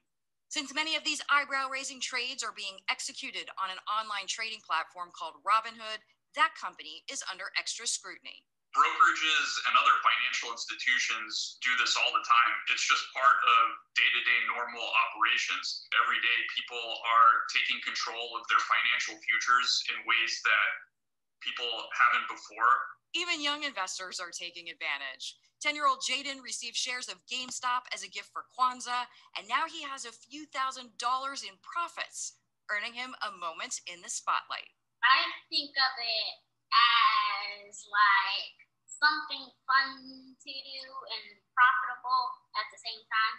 Since many of these eyebrow raising trades are being executed on an online trading platform called Robinhood, that company is under extra scrutiny. brokerages and other financial institutions do this all the time. It's just part of day to day normal operations. Every day, people are taking control of their financial futures in ways that people haven't before. Even young investors are taking advantage. 10 year old Jaden received shares of GameStop as a gift for Kwanzaa, and now he has a few thousand dollars in profits, earning him a moment in the spotlight. I think of it as like something fun to do and profitable at the same time.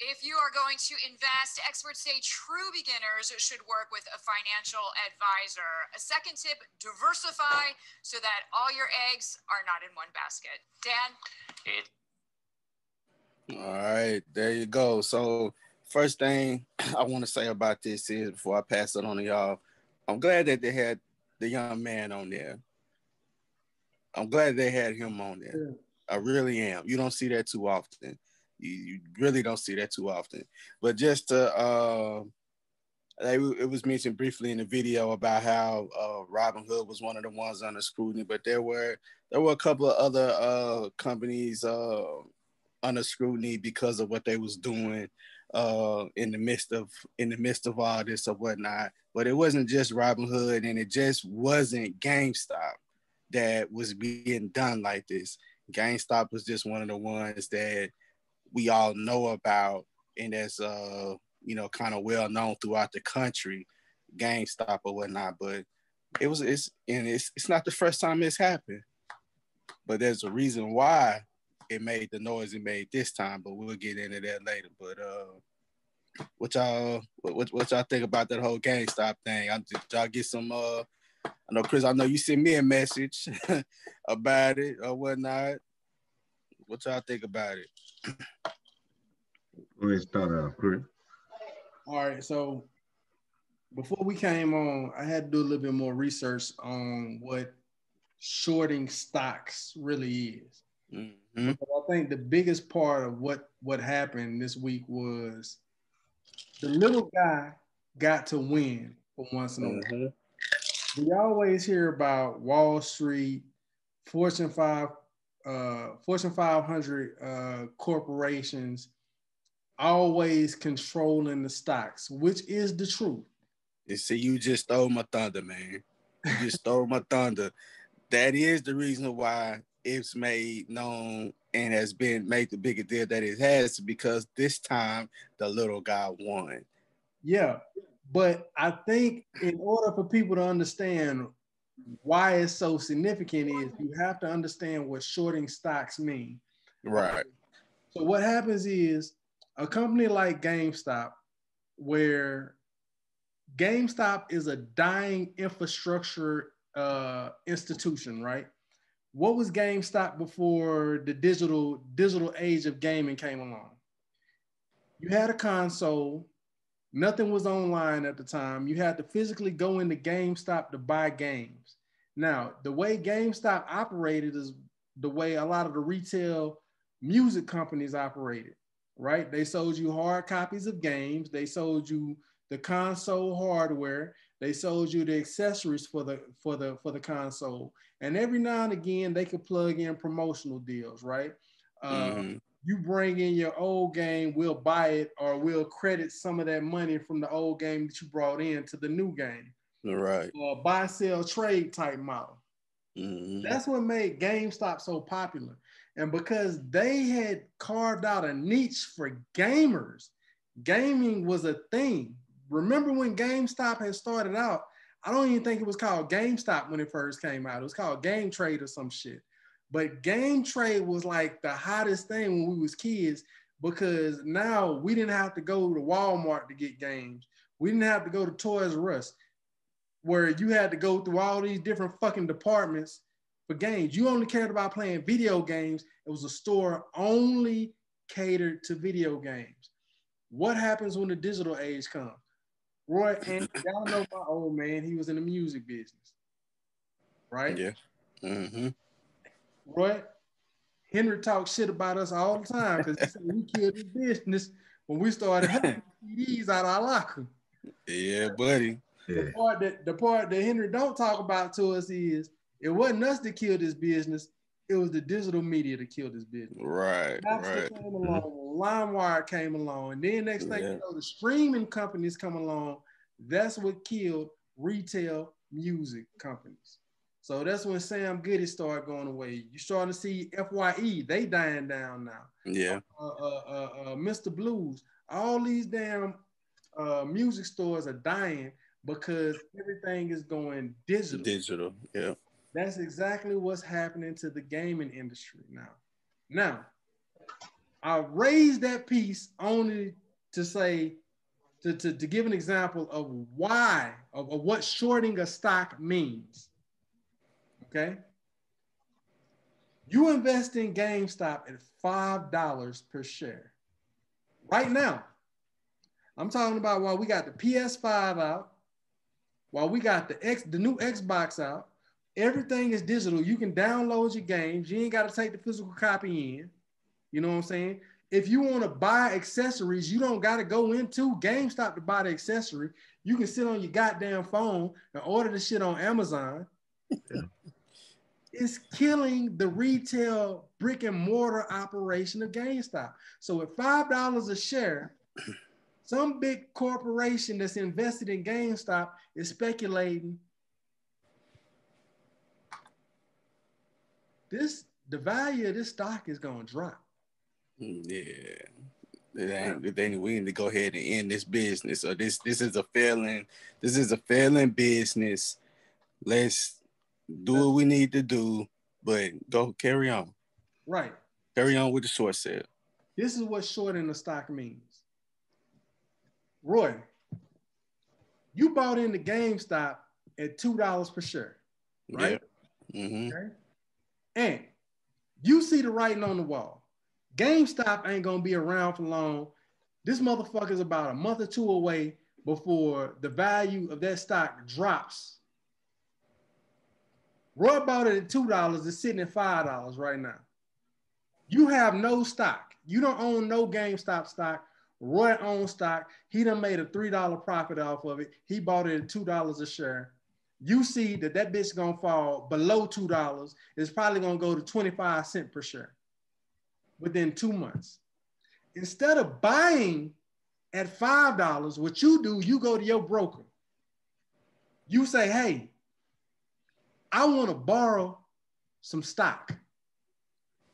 If you are going to invest, experts say true beginners should work with a financial advisor. A second tip diversify so that all your eggs are not in one basket. Dan? All right, there you go. So, first thing [clears throat] I want to say about this is before I pass it on to y'all, I'm glad that they had the young man on there. I'm glad they had him on there. I really am. You don't see that too often. You, you really don't see that too often. But just to, uh, it was mentioned briefly in the video about how uh, Robinhood was one of the ones under scrutiny, but there were there were a couple of other uh, companies uh, under scrutiny because of what they was doing uh, in the midst of in the midst of all this or whatnot. But it wasn't just Robinhood, and it just wasn't GameStop that was being done like this. GameStop was just one of the ones that we all know about and that's uh you know kind of well known throughout the country, GameStop or whatnot. But it was it's and it's it's not the first time it's happened. But there's a reason why it made the noise it made this time, but we'll get into that later. But uh what y'all what, what y'all think about that whole GameStop thing? I, did y'all get some uh I know Chris, I know you sent me a message [laughs] about it or whatnot. What y'all think about it? Go ahead and start out, Chris. All right, so before we came on, I had to do a little bit more research on what shorting stocks really is. Mhm. I think the biggest part of what what happened this week was the little guy got to win for once in a while. Mhm. We always hear about Wall Street, Fortune five, uh, Fortune five hundred uh, corporations always controlling the stocks, which is the truth. You see, you just stole my thunder, man. You just stole my thunder. That is the reason why it's made known and has been made the bigger deal that it has because this time the little guy won. Yeah, but I think in order for people to understand why it's so significant is you have to understand what shorting stocks mean. Right. So what happens is a company like GameStop, where GameStop is a dying infrastructure uh, institution, right? What was GameStop before the digital digital age of gaming came along? You had a console. Nothing was online at the time. You had to physically go into GameStop to buy games. Now, the way GameStop operated is the way a lot of the retail music companies operated, right? They sold you hard copies of games, they sold you the console hardware, they sold you the accessories for the for the for the console. And every now and again they could plug in promotional deals, right? Uh, Mhm. You bring in your old game, we'll buy it or we'll credit some of that money from the old game that you brought in to the new game. Right. Uh, buy, sell, trade type model. Mhm. That's what made GameStop so popular. And because they had carved out a niche for gamers, gaming was a thing. Remember when GameStop had started out? I don't even think it was called GameStop when it first came out. It was called Game Trade or some shit. But Game Trade was like the hottest thing when we was kids because now we didn't have to go to Walmart to get games. We didn't have to go to Toys R Us where you had to go through all these different fucking departments for games. You only cared about playing video games. It was a store only catered to video games. What happens when the digital age comes? Roy, and y'all know my old man, he was in the music business. Right? Yeah. Mm-hmm. Roy, Henry talks shit about us all the time because he said we killed his business when we started having [laughs] CDs out of our locker. Yeah, buddy. Yeah. The part that the part that Henry don't talk about to us is it wasn't us that killed this business. It was the digital media that killed this business. Right, Napster right. came along, mm-hmm. LimeWire came along, and then next thing Yeah. you know, the streaming companies come along. That's what killed retail music companies. So that's when Sam Goody started going away. You starting to see Fye, they dying down now. Yeah. Uh, uh, uh, uh, Mr. Blues, all these damn uh, music stores are dying because everything is going digital. Digital. Yeah. That's exactly what's happening to the gaming industry now. Now, I raised that piece only to say, to, to, to give an example of why, of, of what shorting a stock means. Okay? You invest in GameStop at $5 per share. Right now, I'm talking about while we got the PS5 out, while we got the X, the new Xbox out, everything is digital. You can download your games. You ain't got to take the physical copy in. You know what I'm saying? If you want to buy accessories, you don't got to go into GameStop to buy the accessory. You can sit on your goddamn phone and order the shit on Amazon. It's killing the retail brick and mortar operation of GameStop. So at five dollars a share, some big corporation that's invested in GameStop is speculating this the value of this stock is gonna drop. Mm, Yeah. It we need to go ahead and end this business. So this this is a failing, this is a failing business. Let's do what we need to do, but go carry on. Right. Carry on with the short sale. This is what shorting the stock means. Roy, you bought into GameStop at two dollars per share, right? Yeah. hmm Okay. And you see the writing on the wall. GameStop ain't gonna be around for long. This motherfucker is about a month or two away before the value of that stock drops. Roy bought it at two dollars. It's sitting at five dollars right now. You have no stock. You don't own no GameStop stock. Roy owns stock. He done made a three dollar profit off of it. He bought it at two dollars a share. You see that that bitch gonna fall below two dollars. It's probably gonna go to twenty five cent per share within two months. Instead of buying at five dollars, what you do, you go to your broker. You say, "Hey, I want to borrow some stock."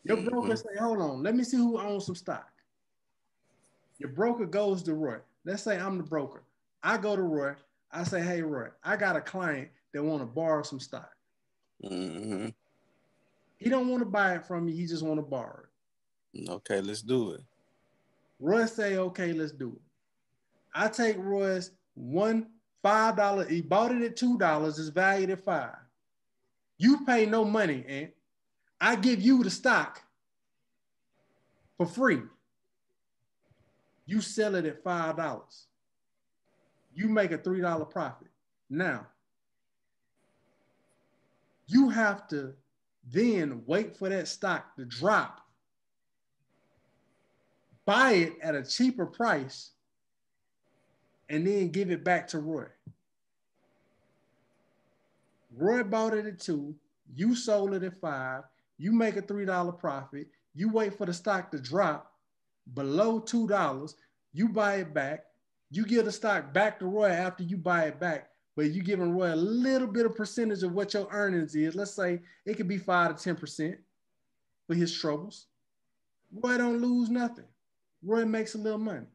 Your broker Mhm. say, "Hold on, let me see who owns some stock." Your broker goes to Roy. Let's say I'm the broker. I go to Roy. I say, "Hey, Roy, I got a client that want to borrow some stock. hmm He don't want to buy it from you. He just want to borrow it." Okay, let's do it. Roy say, okay, let's do it. I take Roy's one five dollar. He bought it at two dollars. It's valued at five. You pay no money, and I give you the stock for free. You sell it at five dollars. You make a three dollar profit. Now, you have to then wait for that stock to drop buy it at a cheaper price, and then give it back to Roy. Roy bought it at two, you sold it at five, you make a $3 profit, you wait for the stock to drop below $2, you buy it back, you give the stock back to Roy after you buy it back, but you giving Roy a little bit of percentage of what your earnings is. Let's say it could be five to 10% for his troubles. Roy don't lose nothing. Roy makes a little money.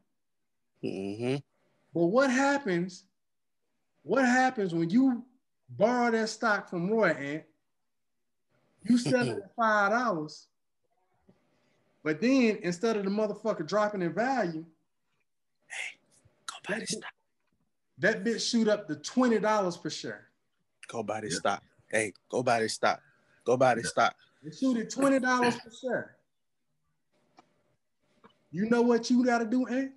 hmm But what happens what happens when you borrow that stock from Roy Ant? You sell it [laughs] at five dollars, but then instead of the motherfucker dropping in value, hey, Go buy this stock. that bitch shoot up to twenty dollars per share. Go buy this Yeah. stock. Hey, go buy this stock. Go buy this stock. They shoot at twenty dollars per share. You know what you got to do, Ant?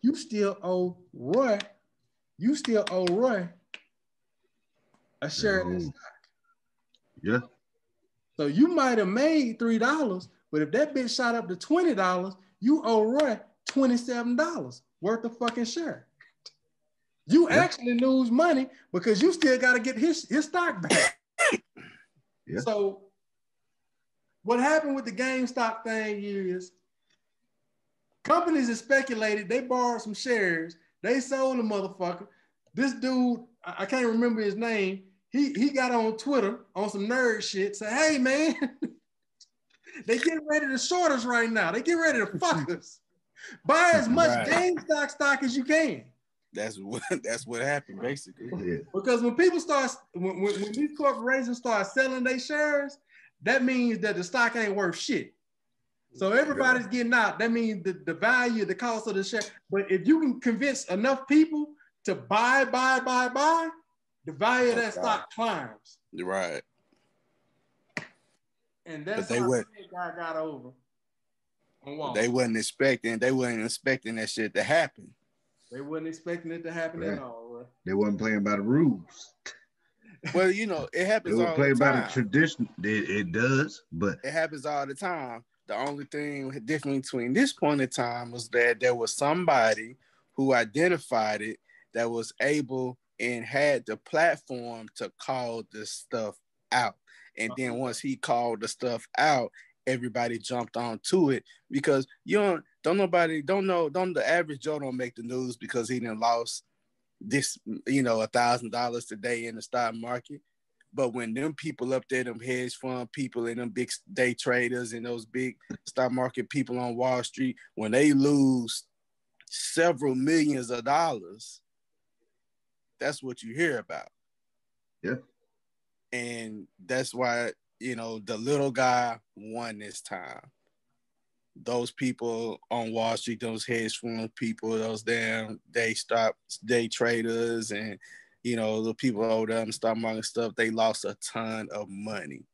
You still owe Roy. You still owe Roy a share of this Mhm. stock. Yeah. So you might have made three dollars, but if that bitch shot up to twenty dollars, you owe Roy twenty-seven dollars worth of fucking share. You Yeah. actually lose money because you still got to get his, his stock back. [coughs] Yeah. So what happened with the GameStop thing is companies have speculated, they borrowed some shares, they sold the motherfucker. This dude, I can't remember his name. He he got on Twitter on some nerd shit, say, hey man, [laughs] they getting ready to short us right now. They get ready to fuck [laughs] us. Buy as much Right. GameStop stock as you can. That's what [laughs] that's what happened basically. Yeah. Because when people start, when, when, when these corporations start selling their shares, that means that the stock ain't worth shit. So everybody's getting out. That means the, the value, the cost of the share. But if you can convince enough people to buy, buy, buy, buy, the value of that Okay. stock climbs. You're right. And that's But they how would- that guy got over. They They, wasn't expecting they wasn't expecting that shit to happen. they wasn't expecting it to happen at all. all. Right? They wasn't playing by the rules. Well, you know, it They happens were all the playing by the tradition. It, it does, but it happens all the time. The only thing different between this point in time was that there was somebody who identified it that was able and had the platform to call this stuff out. And then uh-huh. once he called the stuff out, everybody jumped onto it because you don't don't nobody don't know don't the average Joe don't make the news because he didn't lost this you know a thousand dollars today in the stock market. But when them people up there, them hedge fund people and them big day traders and those big stock market people on Wall Street, when they lose several millions of dollars, that's what you hear about. Yeah. And that's why, you know, the little guy won this time. Those people on Wall Street, those hedge fund people, those damn day stock day traders and you know, the people over there in the stock market stuff, they lost a ton of money.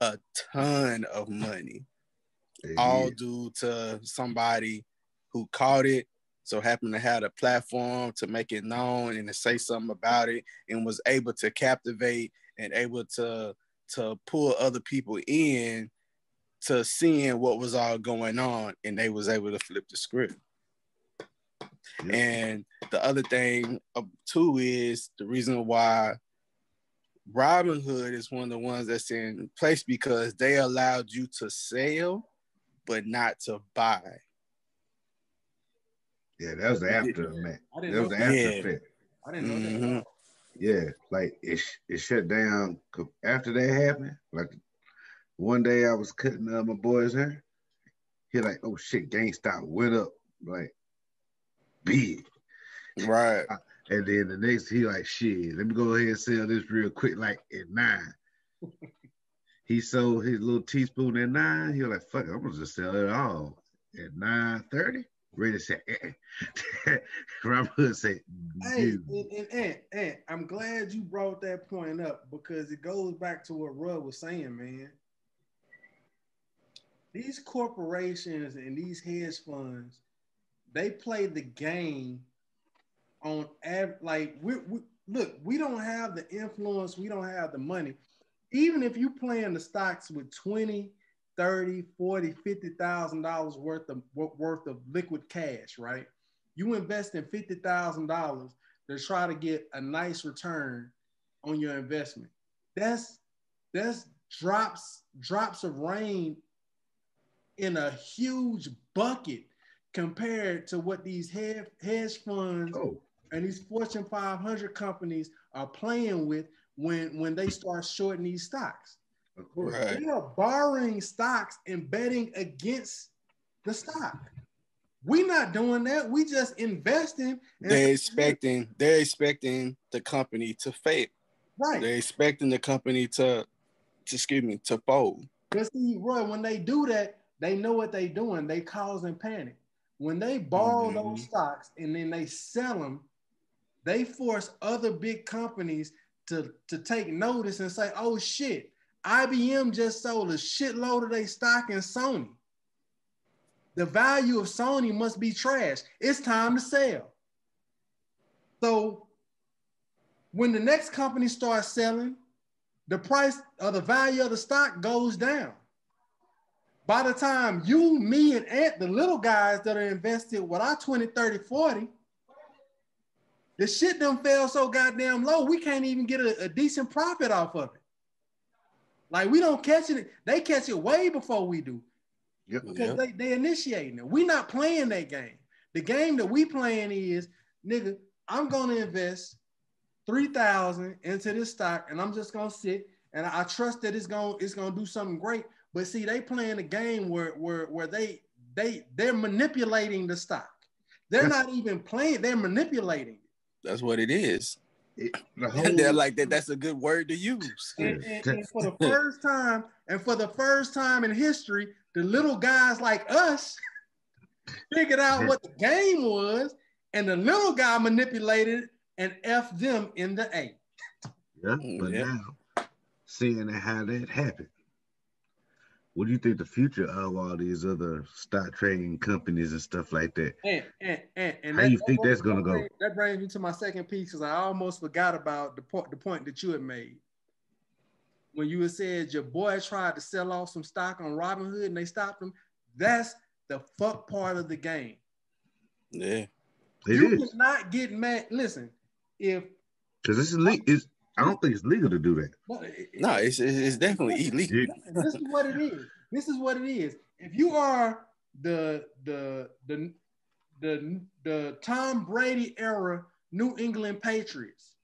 A ton of money. they All due to somebody who caught it, so happened to have a platform to make it known and to say something about it and was able to captivate and able to to pull other people in to seeing what was all going on and they was able to flip the script. And the other thing uh, too is the reason why Robinhood is one of the ones that's in place because they allowed you to sell, but not to buy. Yeah, that was the after man. That was the after Yeah. effect. I didn't know that. Mhm. Yeah, like it, it shut down after that happened. Like one day I was cutting uh, my boy's hair. He like, oh shit, GameStop went up like big. Right. And then the next he like, shit, let me go ahead and sell this real quick, like at nine. [laughs] he sold his little teaspoon at nine. He was like, fuck it, I'm gonna just sell it all at nine thirty. Ready said, eh. [laughs] Robert Hood said, Hey, dude. and, and, and, and I'm glad you brought that point up because it goes back to what Rudd was saying, man. These corporations and these hedge funds, they play the game on av- like we, we look, we don't have the influence, we don't have the money. Even if you play in the stocks with 20, 30, 40, 50,000 dollars worth of worth of liquid cash, right? You invest in $50,000 to try to get a nice return on your investment. That's that's drops drops of rain in a huge bucket compared to what these hedge, funds Oh, and these Fortune 500 companies are playing with when when they start shorting these stocks. Of course. Right. They are borrowing stocks and betting against the stock. We're not doing that. We just investing. They're expecting they're expecting the company to fail. right. They're expecting the company to, to excuse me, to fold. But see, Roy, when they do that, they know what they're doing. They causing panic. When they borrow those Mhm. stocks and then they sell them, they force other big companies to, to take notice and say, oh shit, IBM just sold a shitload of their stock in Sony. The value of Sony must be trash. It's time to sell. So when the next company starts selling, the price or the value of the stock goes down. By the time you, me, and Ant, the little guys that are invested with our 20, 30, 40, the shit done fell so goddamn low, we can't even get a, a decent profit off of it. Like we don't catch it, they catch it way before we do Yep. because Yep. they they initiating it. We not playing that game. The game that we playing is, nigga, I'm gonna invest three thousand into this stock, and I'm just gonna sit and I, I trust that it's gonna it's gonna do something great. But see, they playing a game where where where they they they're manipulating the stock. They're not even playing. They're manipulating. That's what it is. It- the And [laughs] they're like that. That's a good word to use. And, and- and for the [laughs] first time, and for the first time in history, the little guys like us figured out what the game was, and the little guy manipulated and F them in the A. Yeah, Mm, but yeah. now seeing how that happened, what do you think the future of all these other stock trading companies and stuff like that? And and and, and How you think that's gonna go? brings- That brings me to my second piece because I almost forgot about the point the point that you had made. When you had said your boy tried to sell off some stock on Robinhood and they stopped him, that's the fuck part of the game. Yeah. It you is cannot get mad. Listen, if because it's illegal. It's, I don't think it's legal to do that. no, it- No, it's it's it's definitely illegal. Yeah. This is what it is. This is what it is. If you are the the the the the Tom Brady era New England Patriots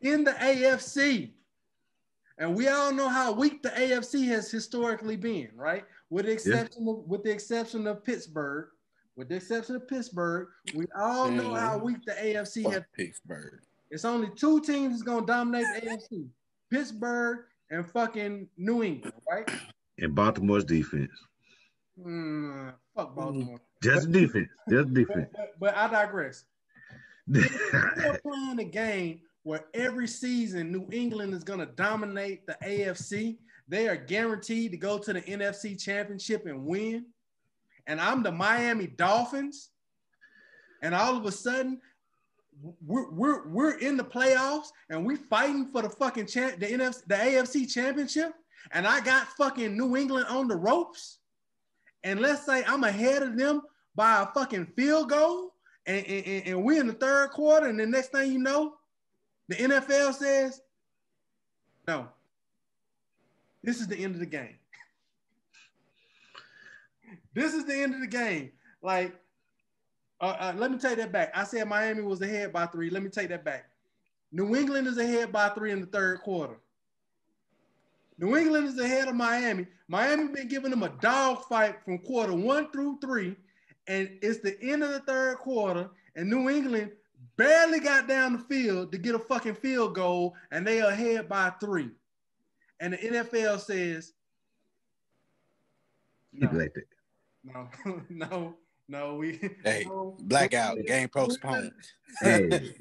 in the AFC, and we all know how weak the AFC has historically been, right? With the exception of with the exception of Pittsburgh, with the exception of Pittsburgh, we all know how Mhm. weak the AFC has Fuck Pittsburgh. It's only two teams that's gonna dominate the AFC: Pittsburgh and fucking New England, right? And Baltimore's defense, Mm, fuck Baltimore. just defense, just But, defense. but, but I digress. [laughs] They're playing a game where every season New England is gonna dominate the AFC. They are guaranteed to go to the NFC Championship and win. And I'm the Miami Dolphins. And all of a sudden, we're, we're, we're in the playoffs and we fighting for the fucking champ, the NFC, the AFC championship. And I got fucking New England on the ropes. And let's say I'm ahead of them by a fucking field goal. And, and, and- we're in the third quarter. And the next thing you know, the NFL says, no, this is the end of the game. [laughs] this is the end of the game. Like, uh, uh, let me take that back. I said Miami was ahead by three. Let me take that back. New England is ahead by three in the third quarter. New England is ahead of Miami. Miami been giving them a dog fight from quarter one through three, and it's the end of the third quarter, and New England barely got down the field to get a fucking field goal, and they are ahead by three. And the NFL says, no, [laughs] no, no, no, we Hey, no, Blackout. New Game postponed. Hey,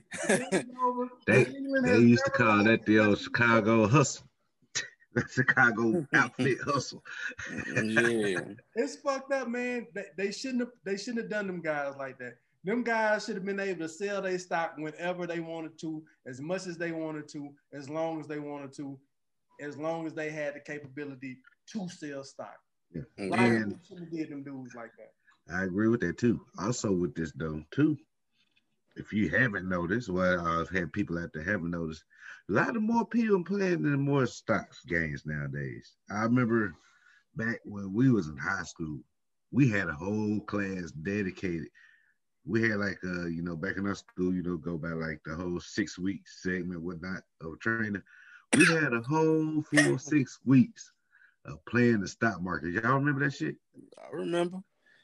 They- they used to call that the old Chicago hustle. [laughs] the Chicago outfit [laughs] hustle. yeah. It's fucked up, man. They, they shouldn't have. They shouldn't have done them guys like that. Them guys should have been able to sell their stock whenever they wanted to, as much as they wanted to, as long as they wanted to, as long as they had the capability to sell stock. Mhm. Like, And- shouldn't have did them dudes like that. I agree with that too. Also with this though too, if you haven't noticed, well, I've had people out there haven't noticed, a lot of more people playing in more stocks games nowadays. I remember back when we was in high school, we had a whole class dedicated. We had like uh, you know, back in our school, you know, go by like the whole six week segment, whatnot of training. We had a whole full six weeks of playing the stock market. Y'all remember that shit? I remember.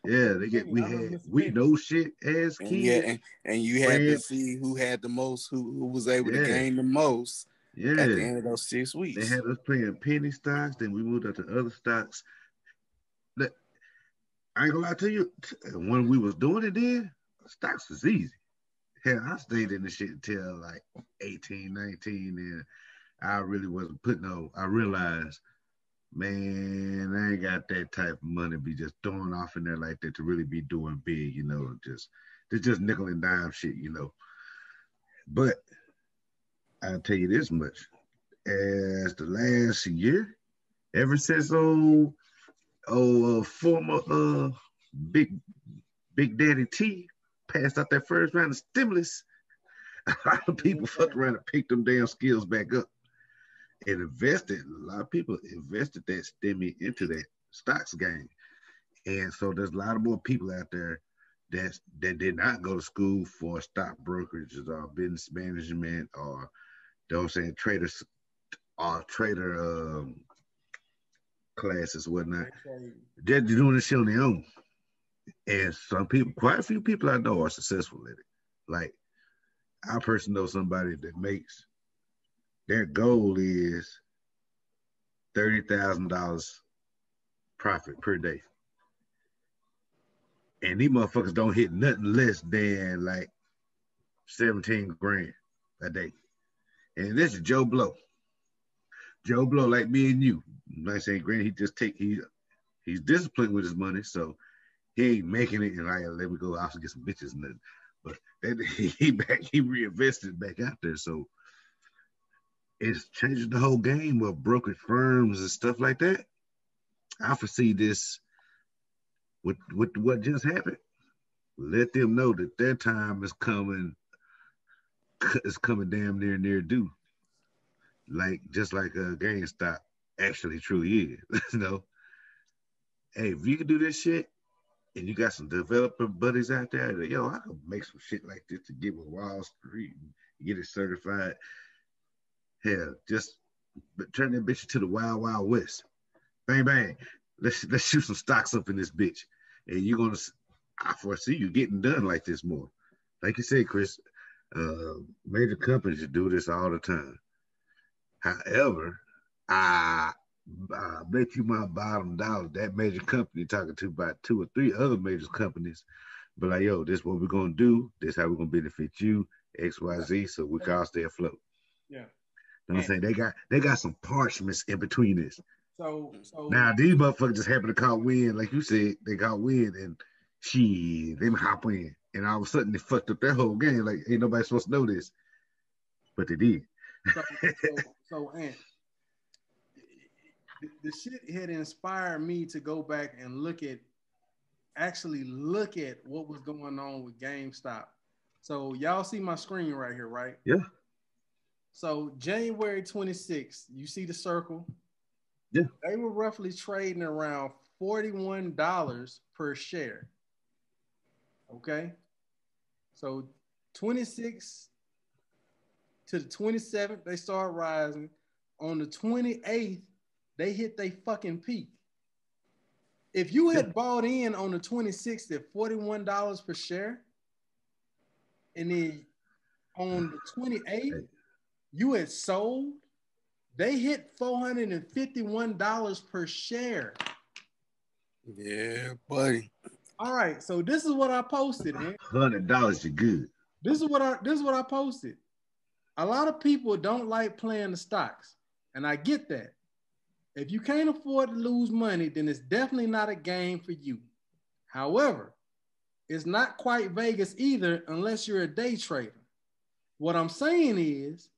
Yeah, they get we had we know shit as And kids. yeah, and, and you had to see who had the most, who who was able Yeah. to gain the most Yeah, at the end of those six weeks, they had us playing penny stocks. Then we moved up to other stocks. That I ain't gonna lie to you. When we was doing it, then stocks was easy. Hell, I stayed in the shit until like 18, 19, and I really wasn't putting no. I realized, man, I ain't got that type of money to be just throwing off in there like that to really be doing big, you know. Just it's just nickel and dime shit, you know. But I'll tell you this much: as the last year, ever since old, oh, uh, former uh, big Big Daddy T passed out that first round of stimulus, [laughs] a lot of people fucked around and picked them damn skills back up and invested. A lot of people invested that stimmy into that stocks game, and so there's a lot of more people out there that that did not go to school for stock brokerages or business management or you know saying traders or trader um, classes whatnot. They're doing this shit on their own. And some people, quite a few people I know are successful at it. Like I personally know somebody that makes their goal is thirty thousand dollars profit per day. And these motherfuckers don't hit nothing less than like 17 grand a day. And this is Joe Blow. Joe Blow, like me and you. I'm saying granted, he just take he he's disciplined with his money, so he ain't making it and like let me go out and get some bitches and nothing. But [laughs] he back he reinvested back out there. So it's changing the whole game of brokerage firms and stuff like that. I foresee this with with what just happened. Let them know that their time is coming is coming damn near near due. Like just like a GameStop actually truly is. [laughs] you know. Hey, if you can do this shit and you got some developer buddies out there yo, I can make some shit like this to get with Wall Street and get it certified. Hell, just turn that bitch to the wild, wild west. Bang bang. Let's let's shoot some stocks up in this bitch. And you're gonna I foresee you getting done like this more. Like you said, Chris, uh, major companies do this all the time. However, I, I bet you my bottom dollar that major company talking to about two or three other major companies, but like, yo, this what we're gonna do. This how we're gonna benefit you, X, Y, Z, so we can all stay afloat. Yeah. You know what I'm saying? They got they got some parchments in between this. So so Now these motherfuckers just happen to caught wind, like you said, they got wind and she they hop in. And all of a sudden they fucked up their whole game. Like ain't nobody supposed to know this. But they did. so, so, so the, the shit had inspired me to go back and look at, actually look at what was going on with GameStop. So y'all see my screen right here, right? Yeah. So January 26th, you see the circle? Yeah. They were roughly trading around $41 per share. Okay. So 26 to the 27th, they start rising. On the 28th, they hit their fucking peak. If you had bought in on the 26th at $41 per share, and then on the 28th, you had sold, they hit $451 per share. Yeah, buddy. All right, so this is what I posted, man. Hundred dollars you good. This is what I this is what I posted. A lot of people don't like playing the stocks, and I get that. If you can't afford to lose money, then it's definitely not a game for you. However, it's not quite Vegas either unless you're a day trader. What I'm saying is,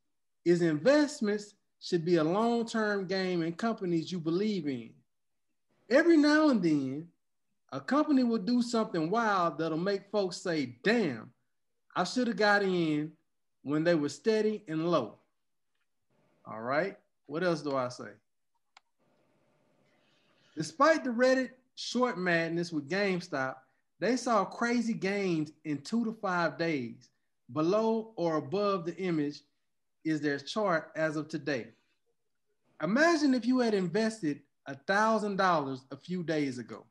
is investments should be a long-term game in companies you believe in. Every now and then, a company will do something wild that'll make folks say, damn, I should have got in when they were steady and low. All right. What else do I say? Despite the Reddit short madness with GameStop, they saw crazy gains in two to five days. Below or above the image is their chart as of today. Imagine if you had invested $1,000 a few days ago.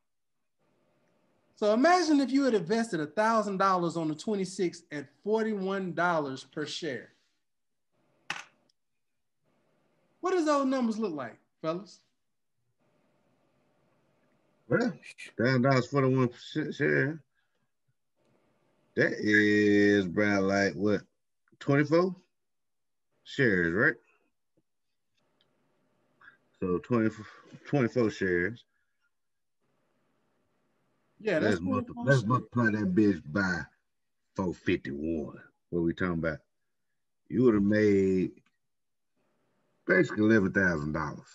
So imagine if you had invested a thousand dollars on the 26 at $41 per share. What does those numbers look like, fellas? Well, thousand dollars for the one share. That is about like what, twenty four shares, right? So 20, 24 shares. Yeah, Let's, multiply, let's multiply that bitch by four fifty one. What we talking about? You would have made basically eleven thousand dollars.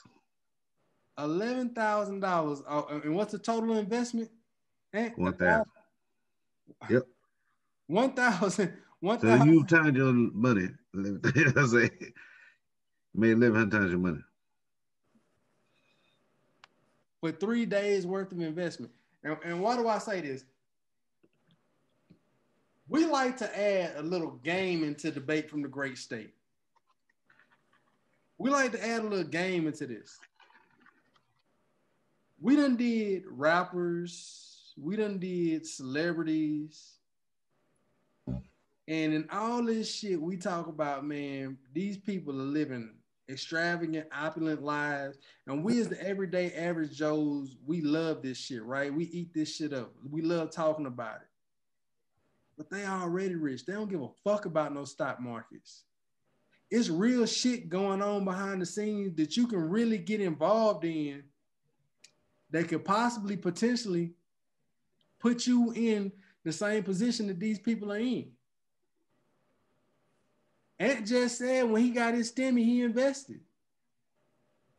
eleven thousand dollars. uh, And what's the total investment? Eh, One thousand. Yep. [laughs] One thousand. One So thousand. you [laughs] times your money. I say, made eleven hundred times your money. for three days worth of investment. And, and why do I say this? We like to add a little game into debate from the great state. We like to add a little game into this. We done did rappers, we done did celebrities. And in all this shit we talk about, man, these people are living extravagant, opulent lives. And we as the everyday average Joes, we love this shit, right? We eat this shit up. We love talking about it. But they already rich. They don't give a fuck about no stock markets. It's real shit going on behind the scenes that you can really get involved in that could possibly potentially put you in the same position that these people are in. Ant just said when he got his stimmy, he invested.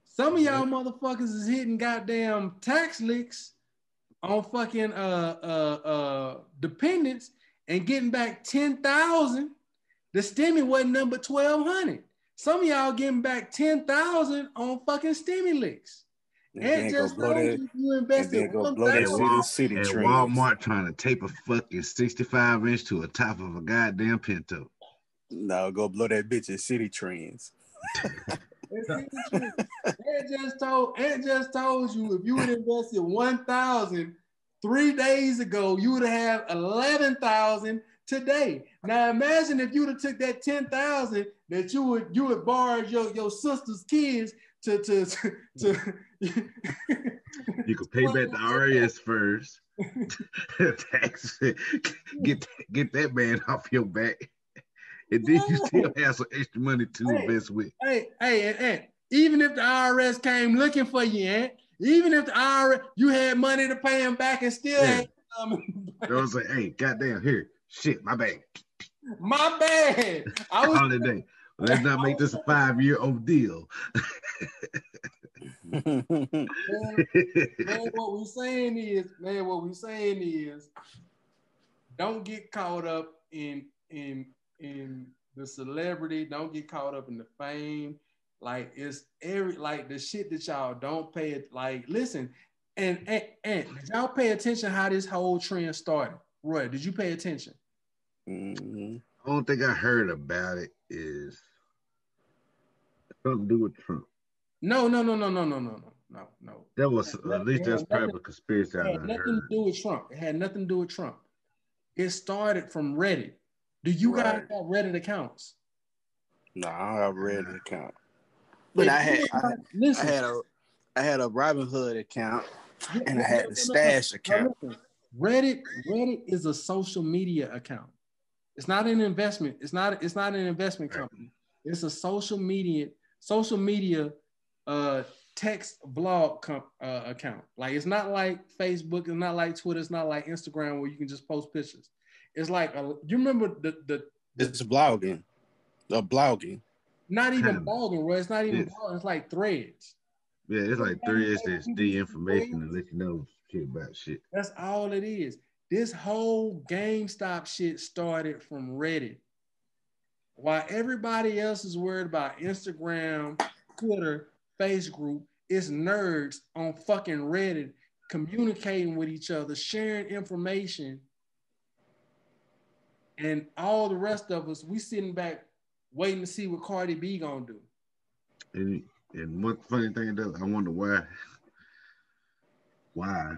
Some of y'all motherfuckers is hitting goddamn tax licks on fucking uh uh uh dependents and getting back 10,000. The stimmy wasn't number 1200. Some of y'all getting back 10,000 on fucking stimmy licks. And Ant then go just blow told that, you you and invested then go blow that And, 1,000. city city and. Walmart trying to tape a fucking 65 inch to a top of a goddamn Pinto. No, go blow that bitch at Citi Trends. It's even true. Ant just told Ant just told you if you would invested 1,000 three days ago, you would have 11,000 today. Now imagine if you would have took that 10,000 that you would you would borrow your, your sister's kids to to to, to You could pay back the RS first. [laughs] [laughs] Tax, get get that man off your back. And then you still have some extra money to Hey. invest with. hey, hey, and, and even if the IRS came looking for you, Ant, even if the IRS you had money to pay him back and still Yeah. ain't coming know what I'm saying? Hey, goddamn, here. Shit, my bad. My bad. I [laughs] was Holiday. Let's not make this a five-year old deal. man, [laughs] man, what we're saying is, man, what we're saying is, don't get caught up in in in the celebrity. Don't get caught up in the fame. Like it's every like the shit that y'all don't pay it. Like listen, and and, and y'all pay attention how this whole trend started? Roy, did you pay attention? Mhm. Only thing I heard about it is something to do with Trump. No, no, no, no, no, no, no, no, no, no. That was at least that's Yeah, probably a conspiracy It had done nothing heard. to do with Trump. It had nothing to do with Trump. It started from Reddit. Do you guys Right. have Reddit accounts? No, I read Reddit account. But I had I, listen. I had a I had a Robinhood account Yeah, and I had no, the no, no, stash account. Reddit, Reddit is a social media account. It's not an investment. It's not. It's not an investment company. It's a social media, social media, uh, text blog comp, uh, account. Like it's not like Facebook. It's not like Twitter. It's not like Instagram where you can just post pictures. It's like a, you remember the the It's blogging. The blogging. not even hmm. blogging, bro. It's not even Yes. blogging. It's like threads. Yeah, it's like threads three SSD information to let you know shit about shit. That's all it is. This whole GameStop shit started from Reddit. While everybody else is worried about Instagram, Twitter, Facebook, it's nerds on fucking Reddit communicating with each other, sharing information. And all the rest of us, we sitting back waiting to see what Cardi B gonna do. And and one funny thing does, I wonder why why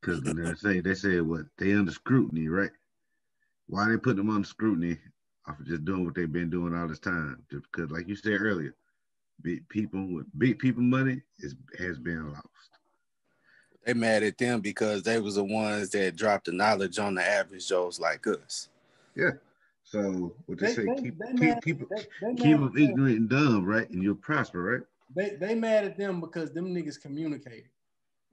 Because they say they said what they under scrutiny, right? Why they put them under scrutiny off of just doing what they've been doing all this time? Just because, like you said earlier, big people with big people money is has been lost. They mad at them because they was the ones that dropped the knowledge on the average Joes like us. Yeah. So what they, They- say, they- keep they keep mad- keep, they- they keep them ignorant and dumb, right? And you'll prosper, right? They they mad at them because them niggas communicated.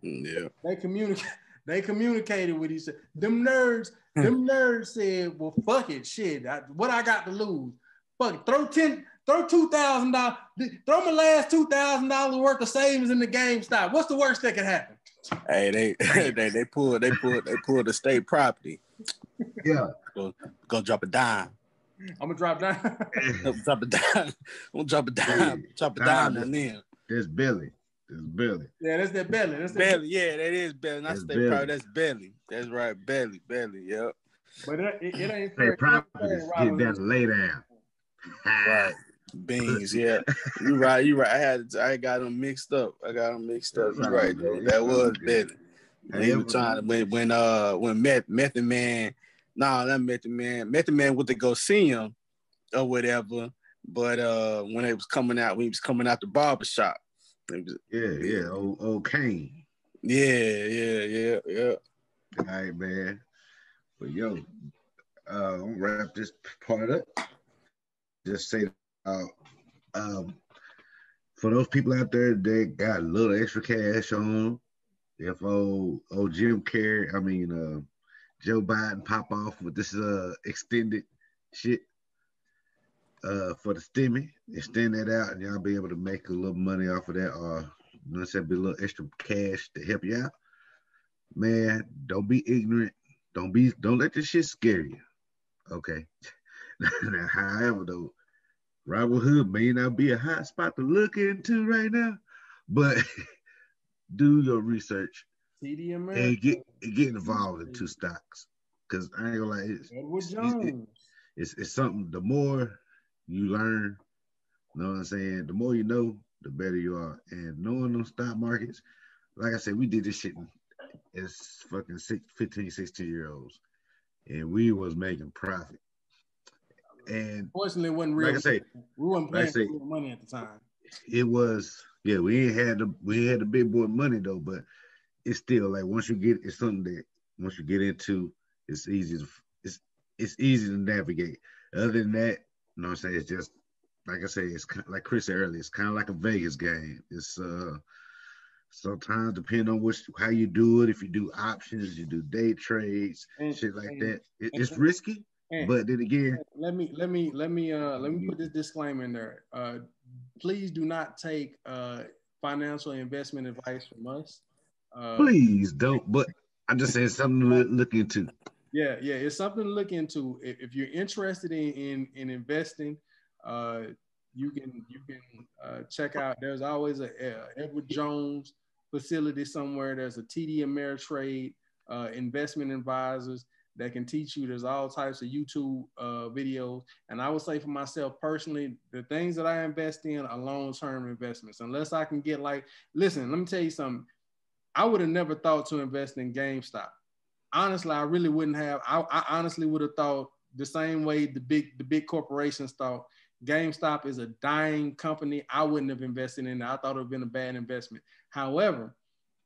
Mm, Yeah. They communicate. [laughs] They communicated with each other. Them nerds. them nerds said, "Well, fuck it, shit. I, what I got to lose? Fuck it. Throw ten. Throw two thousand dollars. Throw my last two thousand dollars worth of savings in the GameStop. What's the worst that could happen? Hey, they [laughs] they they pulled they pulled they pulled the state property. Yeah. Go go drop a dime. I'm gonna drop down. Go drop a dime. I'm gonna drop a dime. [laughs] Drop a dime on them. There's Billy. There's Billy. yeah, that's that belly. That's that Belly, yeah, that is belly. Not That's state belly. property. That's belly. That's right, belly, belly. Yep. But it, it, it ain't Hey, fair. properties get down to lay down. Right. Beans, yeah. You right, you right. I had I got them mixed up. I got them mixed up. You right, though. That was Belly. When he was trying to when when uh when Meth Method Man, nah, not Method Man. Method Man went to go see him or whatever. But uh when it was coming out, when he was coming out the barber shop. was- Yeah, yeah. Old, old Kane. yeah, yeah, yeah, yeah. All right, man. But yo, uh, I'm wrap this part up. Just say, uh, um, for those people out there that got a little extra cash on, if old, old Jim Carrey, I mean, uh, Joe Biden pop off with this uh extended shit uh for the stimmy, extend that out, and y'all be able to make a little money off of that, or you know, say be a little extra cash to help you out man, don't be ignorant. Don't be don't let this shit scare you. Okay. [laughs] now, however, though, Robinhood may not be a hot spot to look into right now, but [laughs] do your research TD America. and get get involved into stocks. Cause I ain't gonna lie, it's, Edward Jones. it's it's something. The more you learn, you know what I'm saying. The more you know, the better you are. And knowing those stock markets, like I said, we did this shit as fucking six, 15, 16 year olds, and we was making profit. And Fortunately, it wasn't real. like I say, we like playing say- real money at the time. it was yeah, we ain't had the we had the big boy money though, but it's still like once you get it's something that once you get into, it's easy to it's it's easy to navigate. Other than that, you know what I'm saying? It's just like I say, it's kind like Chris said earlier, it's kind of like a Vegas game. It's uh sometimes depend on which how you do it. If you do options, you do day trades, And- shit like and- that. It, it's risky, and- but then again, let me let me let me uh let me put this disclaimer in there. Uh please do not take uh financial investment advice from us. Uh please don't. But I'm just saying something to look into. yeah, yeah, it's something to look into. If, if you're interested in in, in investing, uh you can you can uh, check out. There's always a, a Edward Jones facility somewhere. There's a TD Ameritrade uh, investment advisors that can teach you. There's all types of YouTube uh, videos. And I would say for myself personally, the things that I invest in are long-term investments. Unless I can get like, listen, let me tell you something. I would have never thought to invest in GameStop. Honestly, I really wouldn't have. I, I honestly would have thought the same way the big the big corporations thought. GameStop is a dying company. I wouldn't have invested in it. I thought it would have been a bad investment. However,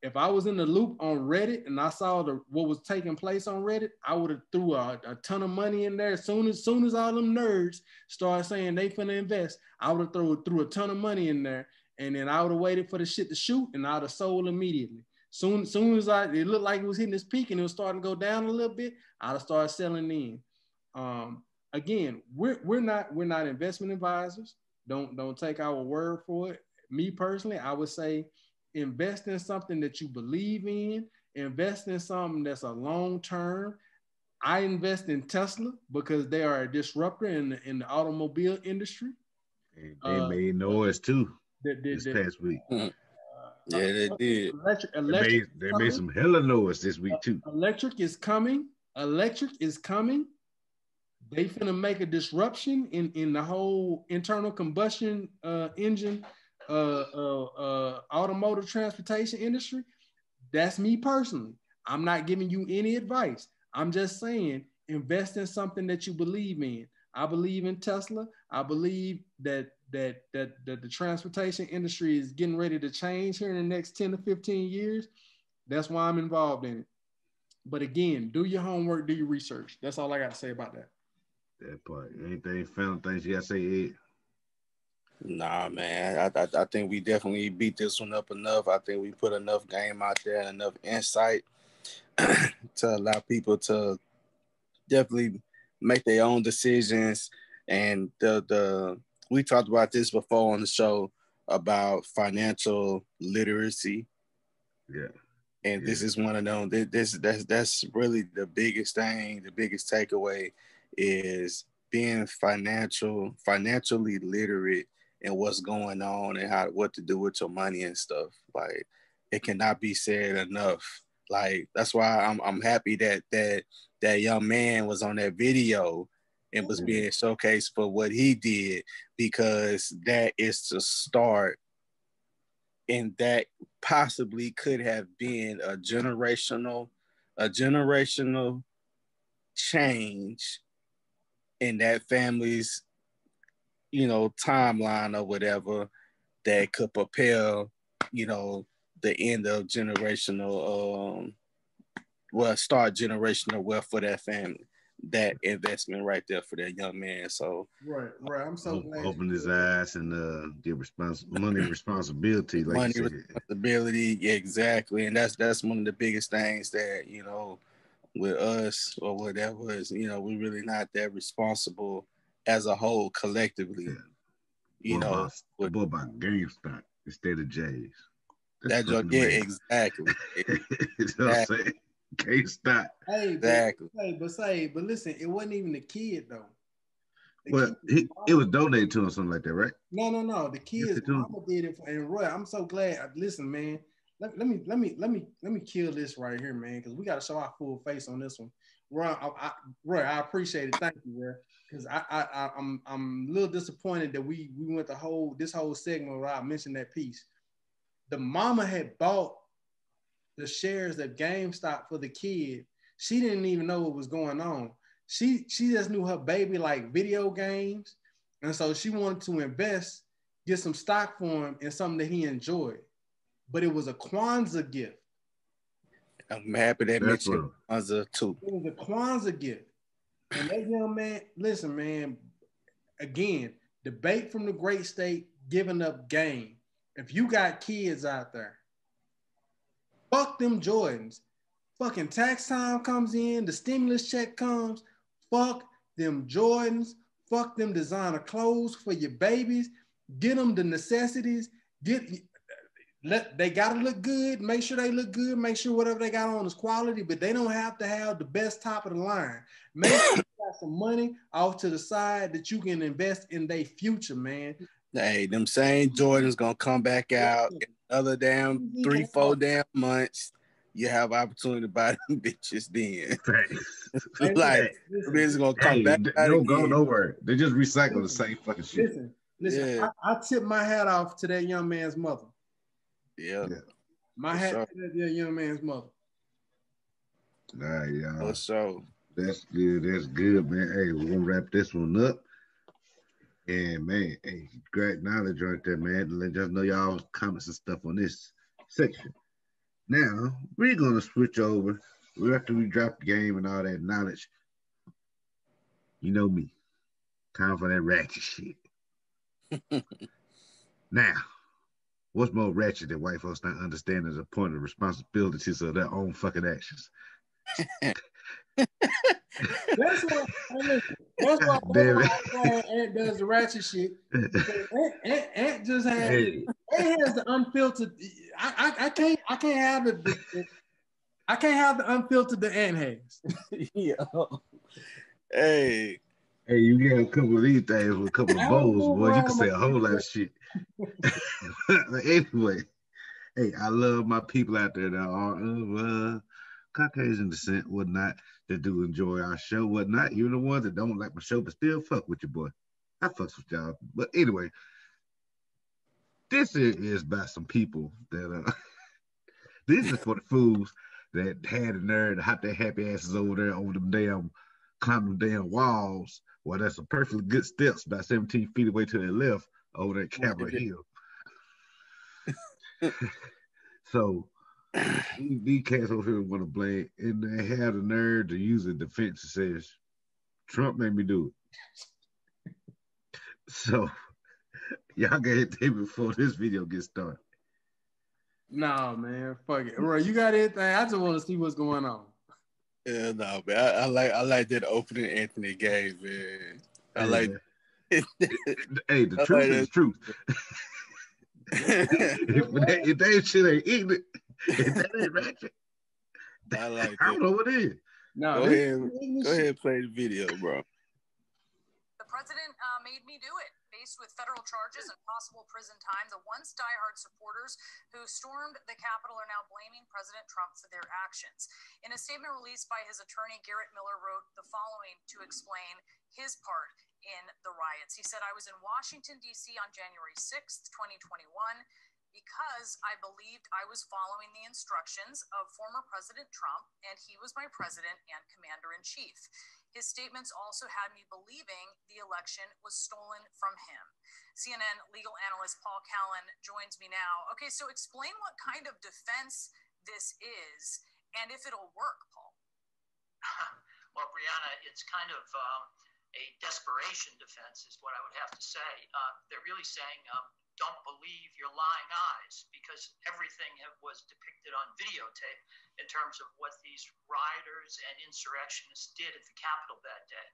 if I was in the loop on Reddit and I saw the what was taking place on Reddit, I would have threw a, a ton of money in there. As soon as soon as all them nerds start saying they finna invest, I would have threw threw a ton of money in there, and then I would have waited for the shit to shoot, and I'd have sold immediately. Soon soon as I it looked like it was hitting its peak and it was starting to go down a little bit, I'd have started selling in. Um, again, we're we're not we're not investment advisors. Don't don't take our word for it. Me personally, I would say invest in something that you believe in, invest in something that's a long term. I invest in Tesla because they are a disruptor in the, in the automobile industry. And they Uh, made noise too That- that- this that- past week. Yeah, they did. Electric, They made, they made some hella noise this week too. electric is coming. Electric is coming. They finna make a disruption in, in the whole internal combustion uh, engine, uh, uh, uh, automotive transportation industry. That's me personally. I'm not giving you any advice. I'm just saying invest in something that you believe in. I believe in Tesla. I believe that that that that the transportation industry is getting ready to change here in the next 10 to 15 years. That's why I'm involved in it. But again, do your homework, do your research. That's all I got to say about that. That part. Anything found things you gotta say, Ed? Nah, man. I, I I think we definitely beat this one up enough. I think we put enough game out there and enough insight [clears throat] to allow people to definitely make their own decisions. And the the we talked about this before on the show about financial literacy. Yeah. And Yeah. this is one of them. This, this that's that's really the biggest thing. The biggest takeaway is being financial, financially literate and what's going on and how what to do with your money and stuff. Like it cannot be said enough. Like that's why I'm I'm happy that that that young man was on that video and was being showcased for what he did because that is to start and that possibly could have been a generational a generational change in that family's you know timeline or whatever that could propel you know the end of generational um well start generational wealth for that family that investment right there for that young man so Right, right. I'm so Open, glad. open his eyes and uh get respons- money responsibility, like money responsibility yeah, exactly and that's that's one of the biggest things that you know with us or whatever is you know we're really not that responsible as a whole collectively Yeah. you What know about, what about GameStop instead of J's? that That's joke fucking yeah amazing. exactly [laughs] you know what I'm saying? [laughs] GameStop. Hey, but, exactly hey, but say, but listen, it wasn't even the kid though. The Well, he, it was donated to him, something like that, right? No, no, no. The Yes, kids, it do. mama did it, for, and Roy, I'm so glad. Uh, listen, man, let, let me, let me, let me, let me kill this right here, man, because we got to show our full face on this one. Roy, I, I, Roy, I appreciate it. Thank you, Roy, because I, I, I, I'm, I'm a little disappointed that we, we went the whole, this whole segment where I mentioned that piece. The mama had bought the shares of GameStop for the kid. She didn't even know what was going on. She, she just knew her baby like video games. And so she wanted to invest, get some stock for him in something that he enjoyed. But it was a Kwanzaa gift. i'm happy that That's mentioned what- Kwanzaa too It was a Kwanzaa gift. And that young man, listen, man, again, debate from the great state, giving up game. If you got kids out there, fuck them Jordans. Fucking tax time comes in, the stimulus check comes, fuck them Jordans, fuck them designer clothes for your babies, get them the necessities, get let they gotta look good, make sure they look good, make sure whatever they got on is quality, but they don't have to have the best top of the line. Make sure you got some money off to the side that you can invest in their future, man. hey them same jordans gonna come back out in another damn three four damn months you have opportunity to buy [laughs] them bitches then [laughs] Facts. [laughs] like listen, bitches gonna come Hey, back they don't go nowhere. They just recycle the same fucking shit. listen, listen, Yeah. I, I tip my hat off to that young man's mother. yeah Yeah. My For hat sure. to that young man's mother. All right, y'all. for sure That's good. That's good, man. Hey, we're gonna wrap this one up. And man, hey, great knowledge right there, man. Let us know y'all comments and stuff on this section. Now we're gonna switch over. We after we drop the game and all that knowledge. You know me. Time for that ratchet shit. [laughs] now, what's more ratchet than white folks not understanding the point of responsibilities of their own fucking actions? [laughs] That's what listen, that's why Damn that's it. does the ratchet shit. [laughs] Ant, Ant, Ant just has hey, Ant has the unfiltered. I, I, I can't I can't have the, the I can't have the unfiltered the Ant has. [laughs] [laughs] yeah hey Hey, you get a couple of these things with a couple of bowls, boy. You can say a whole lot of shit. anyway, hey, I love my people out there that are of uh, Caucasian descent, whatnot, that do enjoy our show, whatnot. You're the ones that don't like my show, but still fuck with your boy. I fucks with y'all. But anyway, this is, by some people that uh [laughs] this is for the fools that had a nerve to hop their happy asses over there over them damn climbing them damn walls. Well, that's a perfectly good steps about 17 feet away to their left over that Capitol Hill. [laughs] so these, these cats over here want to blame, and they had the nerve to use a defense that says Trump made me do it. [laughs] So y'all gotta hit me before this video gets started. Nah, man, fuck it. Bro, you got anything? I just want to see what's going on. Yeah, no, man. I, I like I like that opening Anthony gave, man. I like. [laughs] hey, the I truth like is that. truth. [laughs] if, that, if that shit ain't eating it, if [laughs] that ain't ratchet, I [laughs] like I don't that. know what is. No, Go this- ahead, go ahead, and play the video, bro. The president uh, made me do it. Faced with federal charges and possible prison time, the once diehard supporters who stormed the Capitol are now blaming President Trump for their actions. In a statement released by his attorney, Garrett Miller wrote the following to explain his part in the riots. He said, I was in Washington, D.C. on January 6th, 2021 because I believed I was following the instructions of former President Trump, and he was my president and commander in chief. His statements also had me believing the election was stolen from him. CNN legal analyst Paul Callan joins me now. Okay, so explain what kind of defense this is and if it'll work, Paul. [laughs] well, Brianna, it's kind of um, a desperation defense, is what I would have to say. Uh, they're really saying, um, don't believe your lying eyes, because everything have, was depicted on videotape in terms of what these rioters and insurrectionists did at the Capitol that day.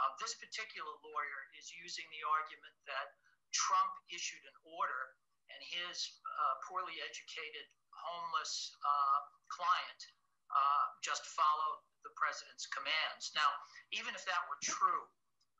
Um, this particular lawyer is using the argument that Trump issued an order and his uh, poorly educated, homeless uh, client uh, just followed the president's commands. Now, even if that were true,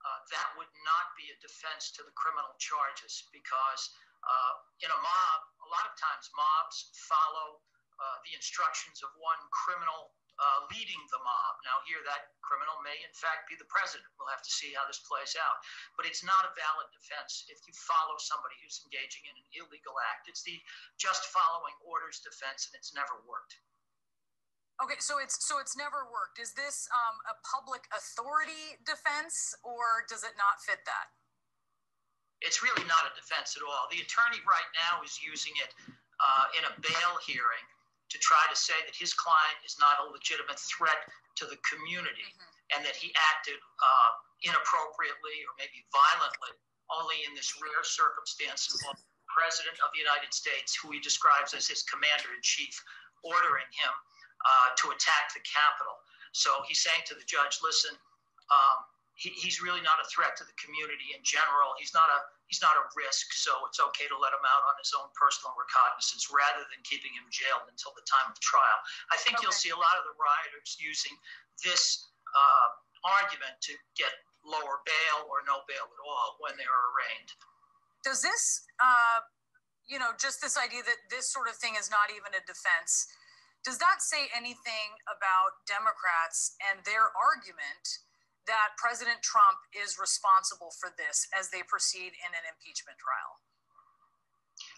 uh, that would not be a defense to the criminal charges because uh, in a mob, a lot of times mobs follow uh, the instructions of one criminal uh, leading the mob. Now, here, that criminal may in fact be the president. We'll have to see how this plays out. But it's not a valid defense if you follow somebody who's engaging in an illegal act. It's the just following orders defense, and it's never worked. Okay, so it's so it's never worked. Is this um, a public authority defense, or does it not fit that? it's really not a defense at all. The attorney right now is using it uh, in a bail hearing to try to say that his client is not a legitimate threat to the community and that he acted uh, inappropriately or maybe violently only in this rare circumstance involving the president of the United States, who he describes as his commander in chief, ordering him uh, to attack the Capitol. So he's saying to the judge, listen, um, he, he's really not a threat to the community in general. He's not a he's not a risk, so it's okay to let him out on his own personal recognizance rather than keeping him jailed until the time of trial. I think you'll see a lot of the rioters using this uh, argument to get lower bail or no bail at all when they are arraigned. Does this, uh, you know, just this idea that this sort of thing is not even a defense, does that say anything about Democrats and their argument that President Trump is responsible for this as they proceed in an impeachment trial?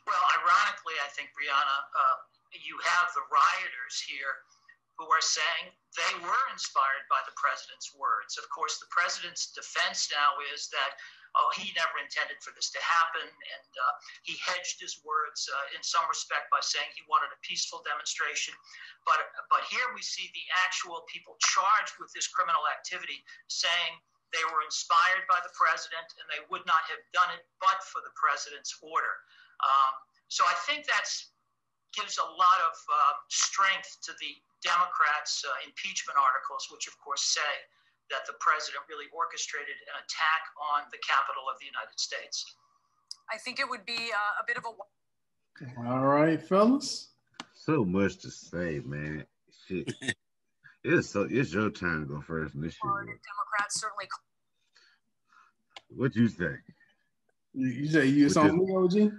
Well, ironically, I think, Brianna, uh, you have the rioters here who are saying they were inspired by the president's words. Of course, the president's defense now is that, oh, he never intended for this to happen. And uh, he hedged his words uh, in some respect by saying he wanted a peaceful demonstration. But, but here we see the actual people charged with this criminal activity saying they were inspired by the president and they would not have done it but for the president's order. Um, so I think that gives a lot of uh, strength to the Democrats' uh, impeachment articles, which of course say that the president really orchestrated an attack on the Capitol of the United States. I think it would be uh, a bit of a All right, fellas. So much to say, man. Shit. [laughs] it's so it's your time to go first in this shit. Democrats certainly What you think? You, you say you it's on me, OG?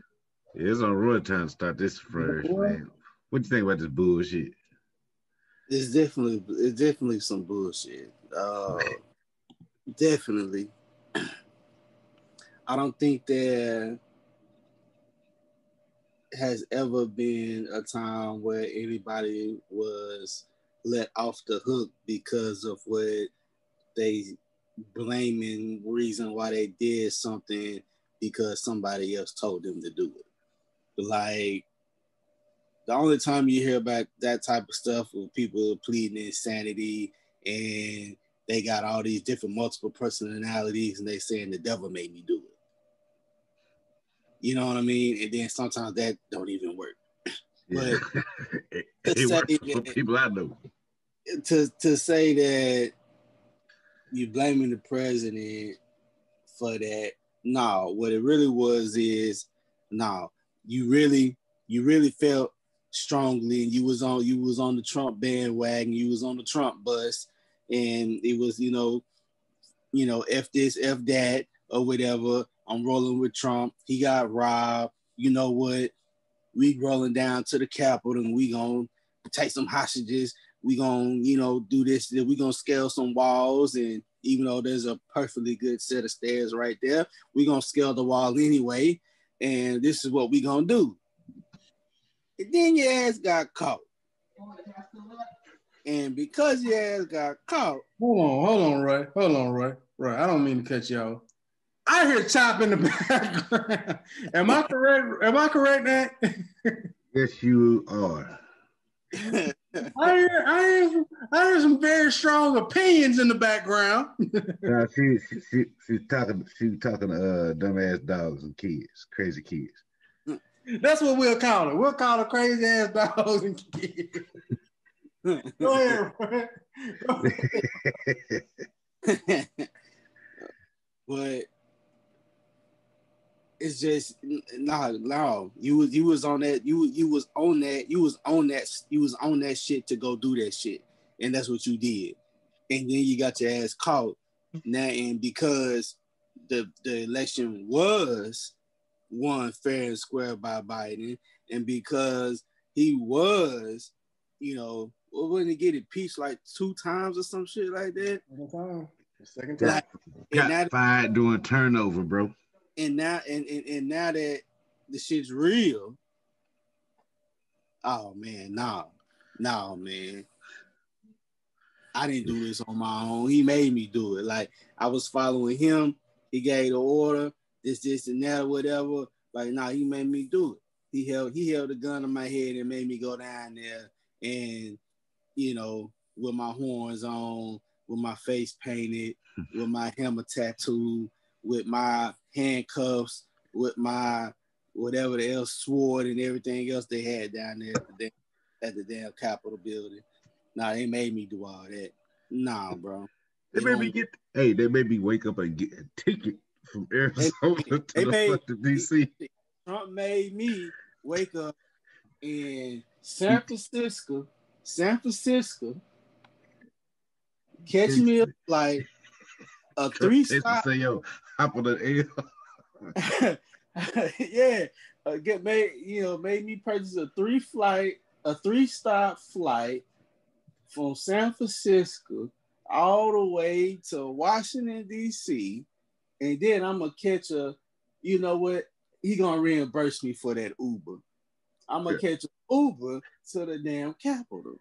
It's on Roy time to start this first, man. What you think about this bullshit? It's definitely it's definitely some bullshit. Uh, definitely. [clears throat] I don't think there has ever been a time where anybody was let off the hook because of what they blaming reason why they did something because somebody else told them to do it. Like the only time you hear about that type of stuff with people pleading insanity and they got all these different multiple personalities and they saying the devil made me do it. You know what I mean? And then sometimes that don't even work. [laughs] Yeah. But [laughs] it, it works for that- people I know. to to say that you blaming the president for that. No, what it really was is no, you really you really felt strongly and you was on you was on the Trump bandwagon, you was on the Trump bus, and it was, you know, you know, F this, F that, or whatever. I'm rolling with Trump. He got robbed. You know what? We rolling down to the Capitol and we gonna take some hostages we gonna you know do this we gonna scale some walls and even though there's a perfectly good set of stairs right there we gonna scale the wall anyway and this is what we gonna do and then your ass got caught and because your ass got caught Hold on, hold on, Roy. Hold on, Roy. Roy, I don't mean to cut you off. I hear chop in the [laughs] background. Am I correct? Am I correct that? Yes, you are. [laughs] I hear, I hear, I hear some very strong opinions in the background. [laughs] No, she, she, she, she's talking, she's talking to uh, dumbass dogs and kids, crazy kids. That's what we'll call it. We'll call it crazy ass dogs and kids. [laughs] Go ahead, [laughs] but it's just nah, no. You was you was on that. You you was on that. You was on that. You was on that shit to go do that shit, and that's what you did. And then you got your ass caught. Now, and because the the election was won fair and square by Biden, and because he was, you know, well, wouldn't he get impeached like two times or some shit like that? Second time. Second time. Like, and Got now, fired doing turnover, bro. and now and, and, and now that the shit's real, oh man, no, no, man. I didn't do this on my own. He made me do it. Like I was following him. He gave the order, this, this, and that, or whatever. Like, nah, he made me do it. He held he held a gun in my head and made me go down there and you know, with my horns on, with my face painted, [laughs] with my hammer tattoo, with my handcuffs, with my whatever the else sword and everything else they had down there at the, damn- at the damn Capitol building. Nah, they made me do all that. Nah, bro. They You made me get, hey, they made me wake up and get a ticket from Arizona to they the made- fucking DC. Trump made me wake up in San Francisco, San Francisco, catch me a flight, a three They stop say, yo, hop on the air. [laughs] [laughs] yeah, uh, get made you know made me purchase a three flight, a three stop flight from San Francisco all the way to Washington D.C. and then I'm gonna catch a, you know what? He gonna reimburse me for that Uber. I'm gonna catch an Uber to the damn capital.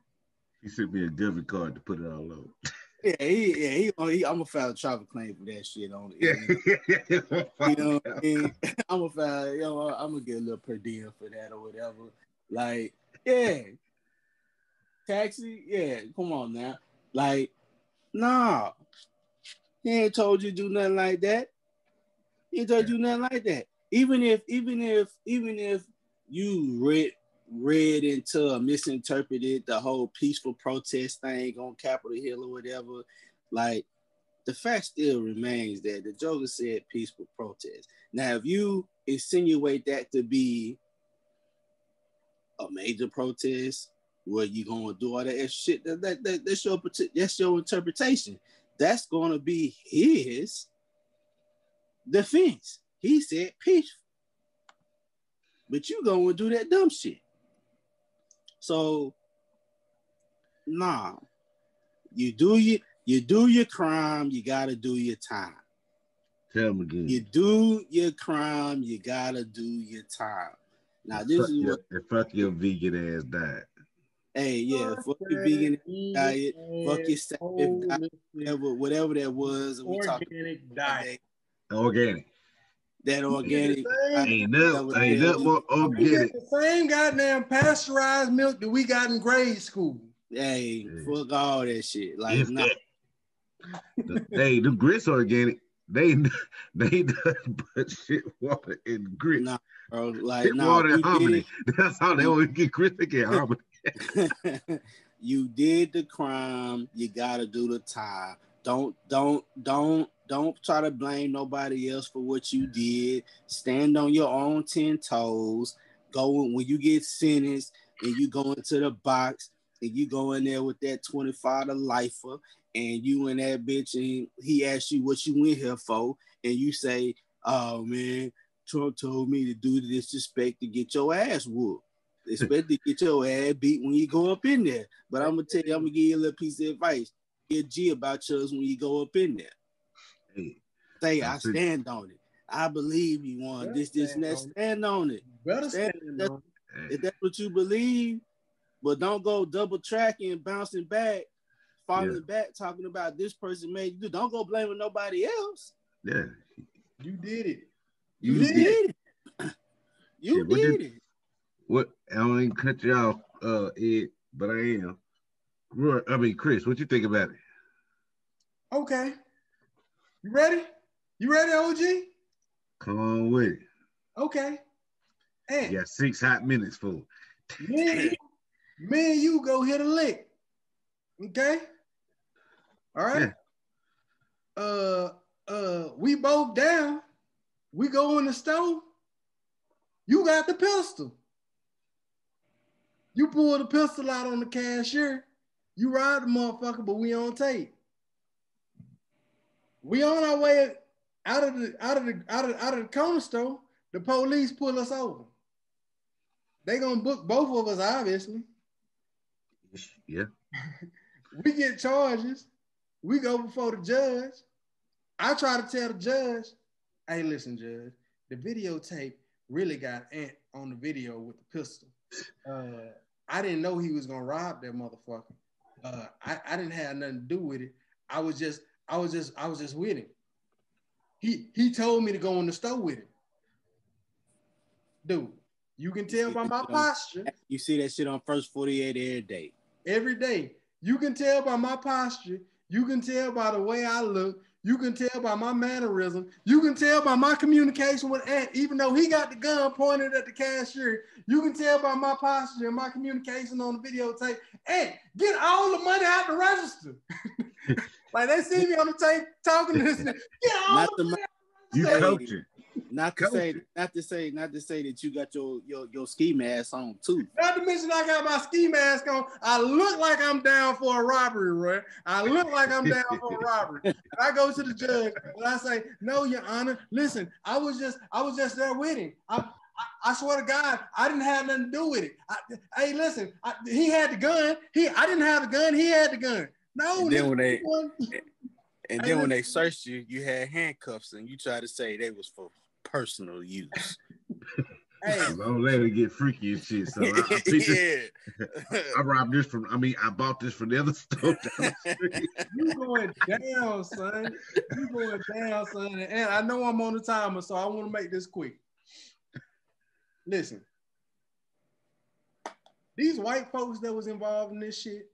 He sent me a debit card to put it all on. Yeah, he, yeah, he, he, I'm gonna file a travel claim for that shit on it. You know, what I mean? [laughs] [laughs] I'm gonna file, you know, I'm gonna get a little per diem for that or whatever. Like, yeah, taxi, yeah, come on now. Like, nah, he ain't told you to do nothing like that. He told you nothing like that. Even if, even if, even if you read read into or misinterpreted the whole peaceful protest thing on Capitol Hill or whatever, like the fact still remains that the Joker said peaceful protest. Now, if you insinuate that to be a major protest where you gonna do all that shit, that, that, that- that's your that's your interpretation. That's gonna be his defense. He said peaceful, but you gonna do that dumb shit. So, nah, you do your you do your crime, you gotta do your time. Tell him again. You do your crime, you gotta do your time. Now this fuck is your, what and fuck your vegan ass diet. Hey, yeah, fuck your vegan diet, fuck your Sabbath diet, whatever, whatever that was. We talking Organic diet. Organic. that organic. Ain't nothing, whatever ain't that nothing more organic. the same goddamn pasteurized milk that we got in grade school. Hey, fuck all that shit. Like, If nah, that. The- hey, the grits organic. They [laughs] they done put shit water in grits. Nah, bro. Like, Shit nah, water and you harmony. [laughs] That's how they always get grits. They get harmony. [laughs] you did the crime. You gotta do the time. Don't, don't, don't, don't try to blame nobody else for what you did. Stand on your own ten toes. Go when you get sentenced and you go into the box and you go in there with that 25 to lifer and you and that bitch and he asks you what you in here for and you say, oh man, Trump told me to do this disrespect to get your ass whooped. [laughs] Expect to get your ass beat when you go up in there. But I'm gonna tell you, I'm gonna give you a little piece of advice. Get G about yours when you go up in there. Hey, Say, I That's it. stand on it. I believe you won this, this, and that. Stand on it. Better Stand- stand that- on. hey, If that's what you believe, but don't go double tracking, bouncing back, falling Yeah. back, talking about this person made you do. Don't go blaming nobody else. yeah. You did it. You, You did, did. it. You Shit, what did did- it. What I don't even cut you off, uh, Ed, but I am. I mean, Chris, what you think about it? Okay. You ready? You ready, OG? Come on with it. Okay. And You got six hot minutes for me, and you, me and you go hit a lick. Okay? All right. Uh uh we both down. We go in the store. You got the pistol. You pull the pistol out on the cashier. You ride the motherfucker, but we on tape. We on our way out of the out of the out of, out of the corner store. The police pull us over. They gonna book both of us, obviously. Yeah. [laughs] We get charges. We go before the judge. I try to tell the judge, hey, listen, judge, the videotape really got Ant on the video with the pistol. Uh, I didn't know he was gonna rob that motherfucker. Uh, I, I didn't have nothing to do with it. I was just, I was just, I was just with him. He he told me to go in the store with him. Dude, you can tell by my posture You see that shit on first 48 every day. every day. You can tell by my posture. You can tell by the way I look. You can tell by my mannerism. You can tell by my communication with Ant, even though he got the gun pointed at the cashier. You can tell by my posture and my communication on the videotape. Ant, get all the money out the register. [laughs] like they see me on the tape talking to this. nigga, [laughs] Not the the money out You coaching. Not to say, not to say, not to say that you got your your your ski mask on too. Not to mention I got my ski mask on. I look like I'm down for a robbery, Roy. I look like I'm down for a robbery. And [laughs] I go to the judge and I say, "No, Your Honor. Listen, I was just, I was just there with him. I, I, I swear to God, I didn't have nothing to do with it. I, hey, listen, I, he had the gun. He, I didn't have the gun. He had the gun. No, And then when they- you. And then when they searched you, you had handcuffs, and you tried to say they was for personal use. [laughs] hey, Don't let it get freaky and shit. So I, I, [laughs] picked this, yeah. [laughs] I robbed this from. I mean, I bought this from the other store down the street. you going down, son. You going down, son. And I know I'm on the timer, so I want to make this quick. Listen, these white folks that was involved in this shit,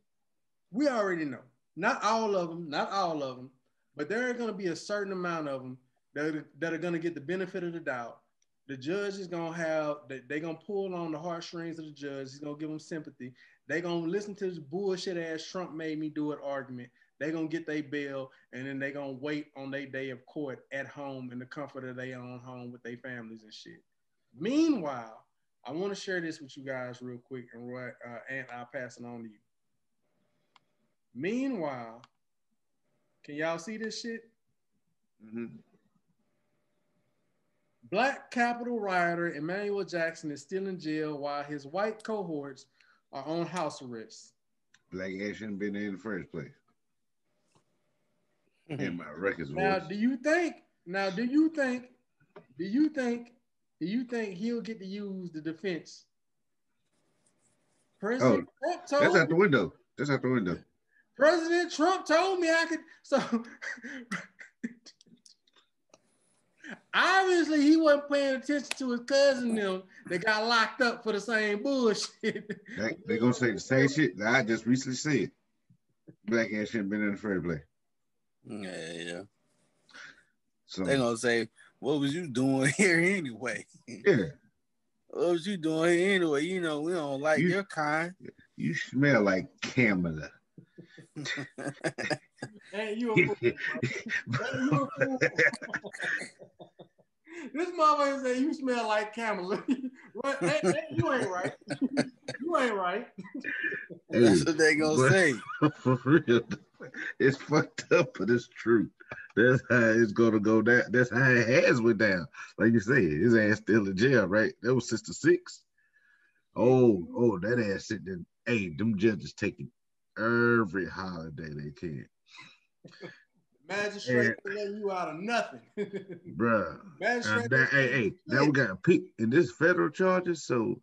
we already know. Not all of them, not all of them, but there are going to be a certain amount of them that are, that are going to get the benefit of the doubt. The judge is going to have, they- they're going to pull on the heartstrings of the judge. He's going to give them sympathy. They're going to listen to this bullshit ass Trump made me do it argument. They're going to get their bail and then they're going to wait on their day of court at home in the comfort of their own home with their families and shit. Meanwhile, I want to share this with you guys real quick and Roy, uh, and I'll pass it on to you. Meanwhile, can y'all see this shit? Mhm. Black Capitol rioter Emmanuel Jackson is still in jail while his white cohorts are on house arrest. Black ass shouldn't been there in the first place. In my records Now, voice. do you think? Now, do you think? Do you think? Do you think he'll get to use the defense President Oh, Trump told That's out the window. That's out the window. President Trump told me I could. So obviously he wasn't paying attention to his cousin them that got locked up for the same bullshit. They, they gonna say the same shit that I just recently said. Black ass shouldn't been in the first place. Yeah, yeah. So They gonna say, "What was you doing [laughs] here anyway? yeah, What was you doing here anyway? You know we don't like You- your kind." you smell like Kamala. [laughs] hey, you a fool. [laughs] bro. Hey, you a fool. [laughs] this motherfucker say you smell like camel. right? Hey, hey, you ain't right. you ain't right. That's what they gonna but- say. For real, it's fucked up, but it's true. That's how it's gonna go down. That's how it has went down. Like you said, his ass still in jail, right? That was sister six. Oh, oh, that ass sitting there. Hey, them judges taking every holiday they can, [laughs] Magistrate letting you out of nothing. [laughs] bruh. Magistrate. And that, hey, hey, now we got pe- in this federal charges, so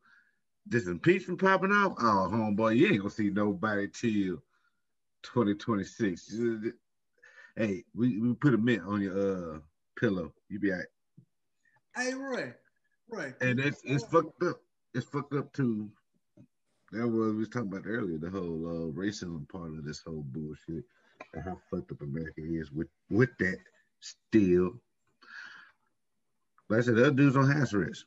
this impeachment popping off. Oh, homeboy, you ain't gonna see nobody till 2026. Hey, we, we put a mint on your uh pillow. You be all right. Hey, Roy. Roy. And it's it's fucked up. It's fucked up too. That was we was talking about earlier, the whole uh, racism part of this whole bullshit, and how fucked up America is with with that still. But I said other dudes on house arrest.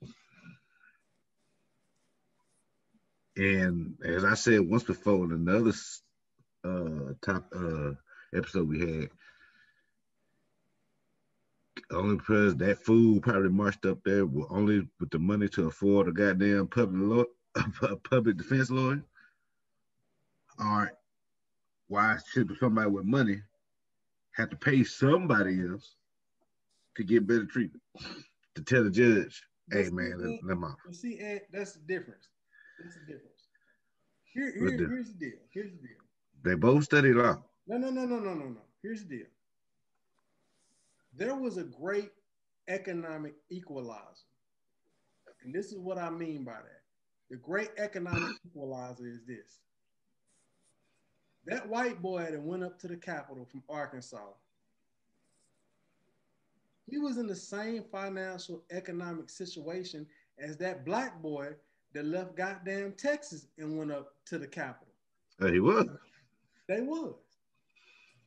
And as I said once before in another uh top uh episode we had, only because that fool probably marched up there with only with the money to afford a goddamn public a public defense lawyer. All right, why should somebody with money have to pay somebody else to get better treatment? To tell the judge, hey man, let, them off. You see, Ed, that's the difference. That's the difference. Here, here, difference? here's the deal. Here's the deal. They both studied law. No, no, no, no, no, no, no. Here's the deal. There was a great economic equalizer. And this is what I mean by that. The great economic [clears throat] equalizer is this. That white boy that went up to the Capitol from Arkansas, he was in the same financial economic situation as that black boy that left goddamn Texas and went up to the Capitol. He was. They was.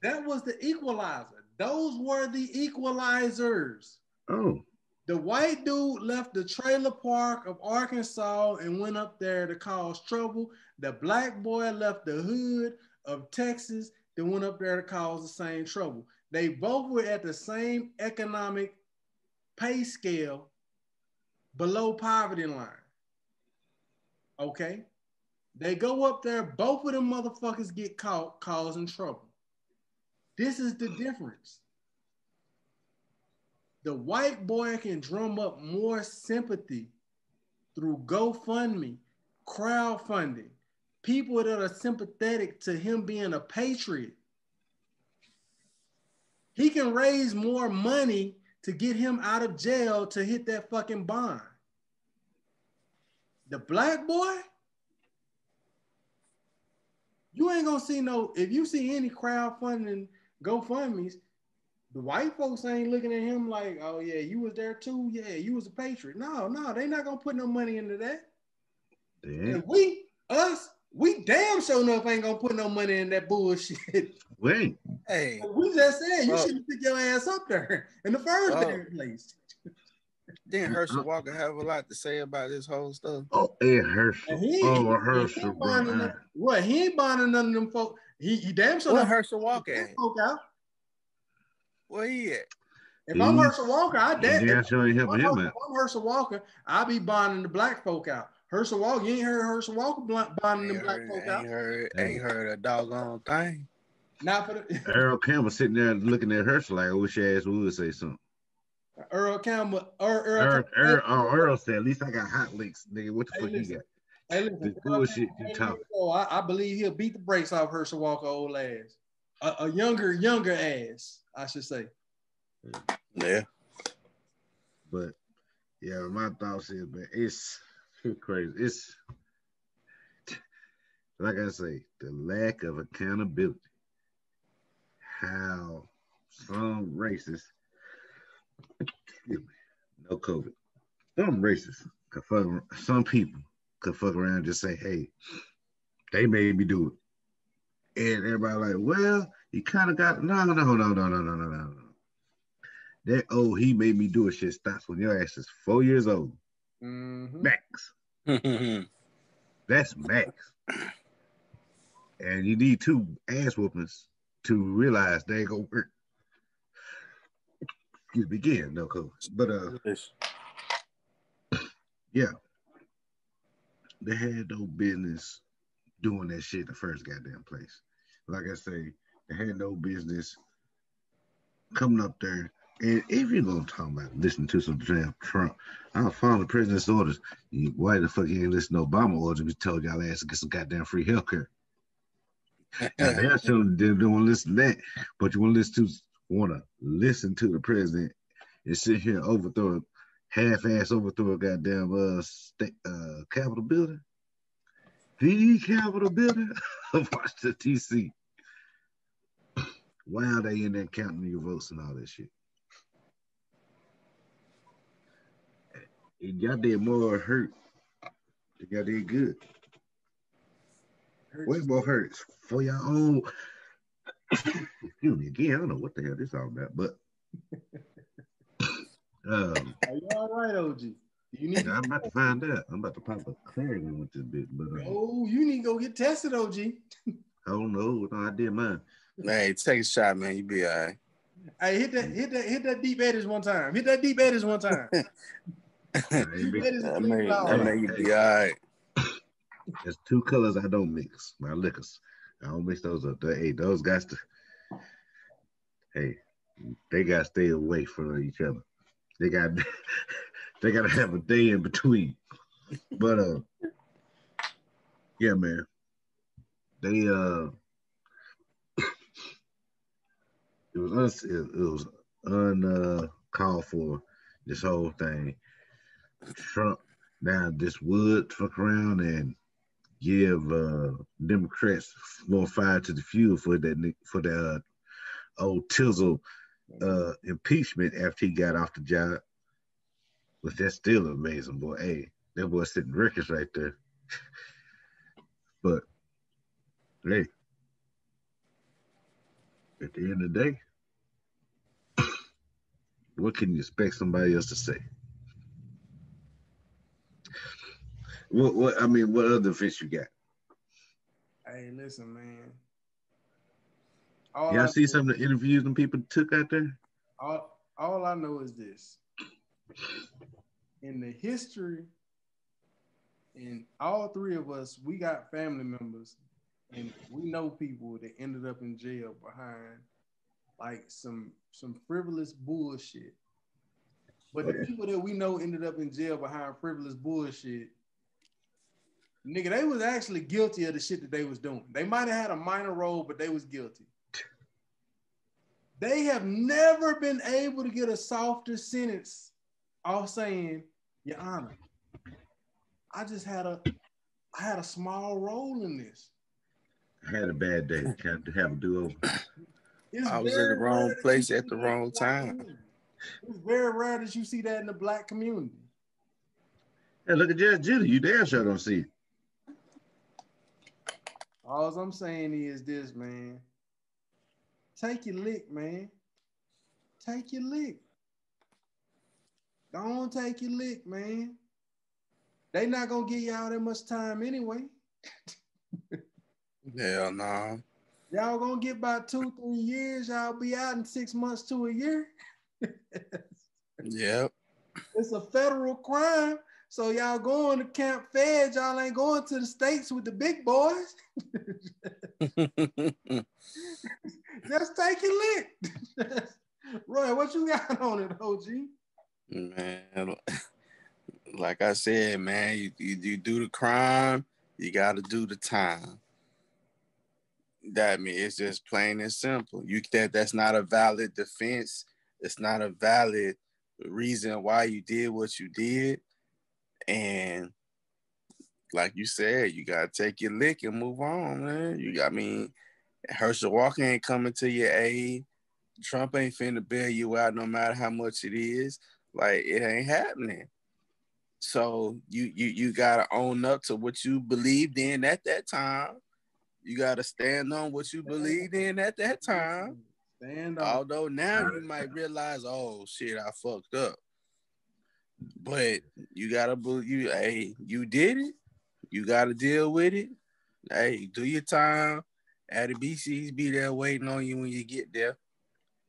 That was the equalizer. Those were the equalizers. Oh, The white dude left the trailer park of Arkansas and went up there to cause trouble. The black boy left the hood of Texas and went up there to cause the same trouble. They both were at the same economic pay scale below poverty line. Okay? They go up there, both of them motherfuckers get caught causing trouble. This is the difference. The white boy can drum up more sympathy through GoFundMe, crowdfunding, people that are sympathetic to him being a patriot. He can raise more money to get him out of jail to hit that fucking bond. The black boy, you ain't gonna see no. If you see any crowdfunding GoFundmes, the white folks ain't looking at him like, oh yeah, you was there too. Yeah, you was a patriot. No, no, they not gonna put no money into that. damn. And we, us, we damn sure enough ain't gonna put no money in that bullshit. [laughs] Wait, Hey, we just said you Oh. shouldn't pick your ass up there in the first damn place. didn't Herschel Walker have a lot to say about this whole stuff? oh, Ed Herschel. He, Oh, he- he Herschel, ain't bro. bonding What he ain't bonding none of them folk. He, he damn sure What Herschel Walker folk out. Where he at? If I'm Herschel Walker, I damn. Yeah, if sure ain't I'm helping him Herschel- if I'm Herschel Walker, I'll be bonding the black folk out. Herschel Walker, you ain't heard Herschel Walker bl- bonding the black heard, folk ain't out. heard, ain't heard a doggone thing. Not for the [laughs] Earl Campbell sitting there looking at Herschel like, I wish your ass would say something. Earl Campbell. Earl, Earl, Earl, Campbell- Earl, oh, Earl said, at least I got hot links, nigga. What the Hey, fuck you got? Hey, listen, The Earl bullshit Campbell, you hey, talking. Oh, I, I believe he'll beat the brakes off Herschel Walker old ass. A, a younger, younger ass, I should say. Yeah. But yeah, my thoughts is, man, it's [laughs] crazy. It's like I say, the lack of accountability. How some racists, excuse me, no COVID, some racists could fuck, some people could fuck around and just say, hey, they made me do it. And everybody like, well, he kind of got no, no, no, no, no, no, no, no. That oh, he made me do a Shit stops when your ass is four years old. Mm-hmm. Max. That's max. And you need two ass whoopings to realize they ain't gonna work. You begin, no coach. But uh yeah. They had no business doing that shit in the first goddamn place. Like I say, they had no business coming up there. And if you're gonna talk about listening to some damn Trump, I'll follow the president's orders. Why the fuck you ain't listen to Obama orders? We told y'all ass to get some goddamn free health care. [laughs] They're showing they don't want to listen to that, but you want to listen to want to listen to the president and sit here and overthrow, a half-ass overthrow a goddamn uh state uh Capitol building, the Capitol building [laughs] of Washington D.C. While they in there counting your votes and all that shit. And y'all did more hurt than y'all did good. Way more hurts for your own. Excuse me again. I don't know what the hell this all about, but [laughs] um, Are you all right, OG? You need I'm about to find out. I'm about to pop a clarity with this bitch, but uh, Oh, you need to go get tested, OG. [laughs] I don't know. No, I did mine. Hey, take a shot, man. You be all right. Hey, hit that, hit that, hit that Deep Eddy's one time. Hit that Deep Eddy's one time. I ain't Deep mix- eddies I is mean, I mean, you be all right. There's two colors I don't mix. My liquors. I don't mix those up. They- Hey, those guys to hey, they gotta stay away from each other. They got [laughs] they gotta have a day in between. But uh yeah, man. They uh it was us it, it was uncalled uh, for this whole thing. Trump now this would fuck around and give uh Democrats more fire to the fuel for that for the uh, old Tizzle uh impeachment after he got off the job. But that's still amazing, boy. Hey, that boy setting records right there. [laughs] but hey, at the end of the day, what can you expect somebody else to say? What what I mean, what other fish you got? Hey, listen, man. All Y'all I see know- some of the interviews and people took out there? All, all I know is this. In the history, and all three of us, we got family members, and we know people that ended up in jail behind like some some frivolous bullshit. But the people that we know ended up in jail behind frivolous bullshit, nigga, they was actually guilty of the shit that they was doing. They might have had a minor role, but they was guilty. They have never been able to get a softer sentence off saying, Your Honor, I just had a I had a small role in this. I had a bad day. Had to have a do over. [clears throat] It's I was in the wrong place at the see that in wrong time. community. It's very rare that you see that in the black community. Hey, look at Judge Judy. You damn sure don't see it. All I'm saying is this, man. Take your lick, man. Take your lick. Don't take your lick, man. They not gonna give y'all that much time anyway. [laughs] Hell no. Y'all gonna get about two, three years. Y'all be out in six months to a year. Yep. It's a federal crime. So y'all going to Camp Fed. Y'all ain't going to the states with the big boys. [laughs] Just take your lick. [laughs] Roy, what you got on it, OG? man, like I said, man, you, you, you do the crime, you got to do the time. That mean it's just plain and simple. You that that's not a valid defense. It's not a valid reason why you did what you did, and like you said, you gotta take your lick and move on, man. You got I mean, Herschel Walker ain't coming to your aid. Trump ain't finna bail you out no matter how much it is. Like it ain't happening. So you you you gotta own up to what you believed in at that time. You gotta stand on what you believed in at that time. Stand on. Although now you might realize, oh shit, I fucked up. But you gotta believe you, hey, you did it. You gotta deal with it. Hey, do your time. At the BCs be there waiting on you when you get there.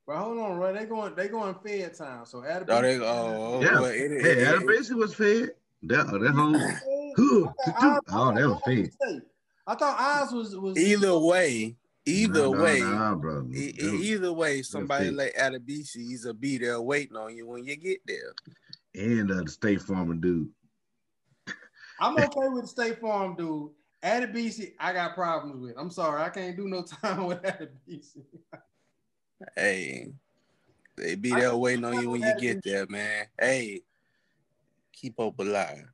But hold on, right? They going they going fed time. So Adebisi, Oh, they oh, oh, Yeah. well, it- Hey, it- Adebisi was fed. That, that home. Oh, that was fed. I thought Oz was was either way, either Nah, nah, way, nah, bro. e- e- either way, somebody fake. like at a BCs will be there waiting on you when you get there. and uh, the State Farm dude. I'm okay with the State Farm, dude. Adebisi, I got problems with. I'm sorry, I can't do no [laughs] time with Adebisi. Hey, they be there can- waiting on you when you get there, man. Hey, keep hope alive.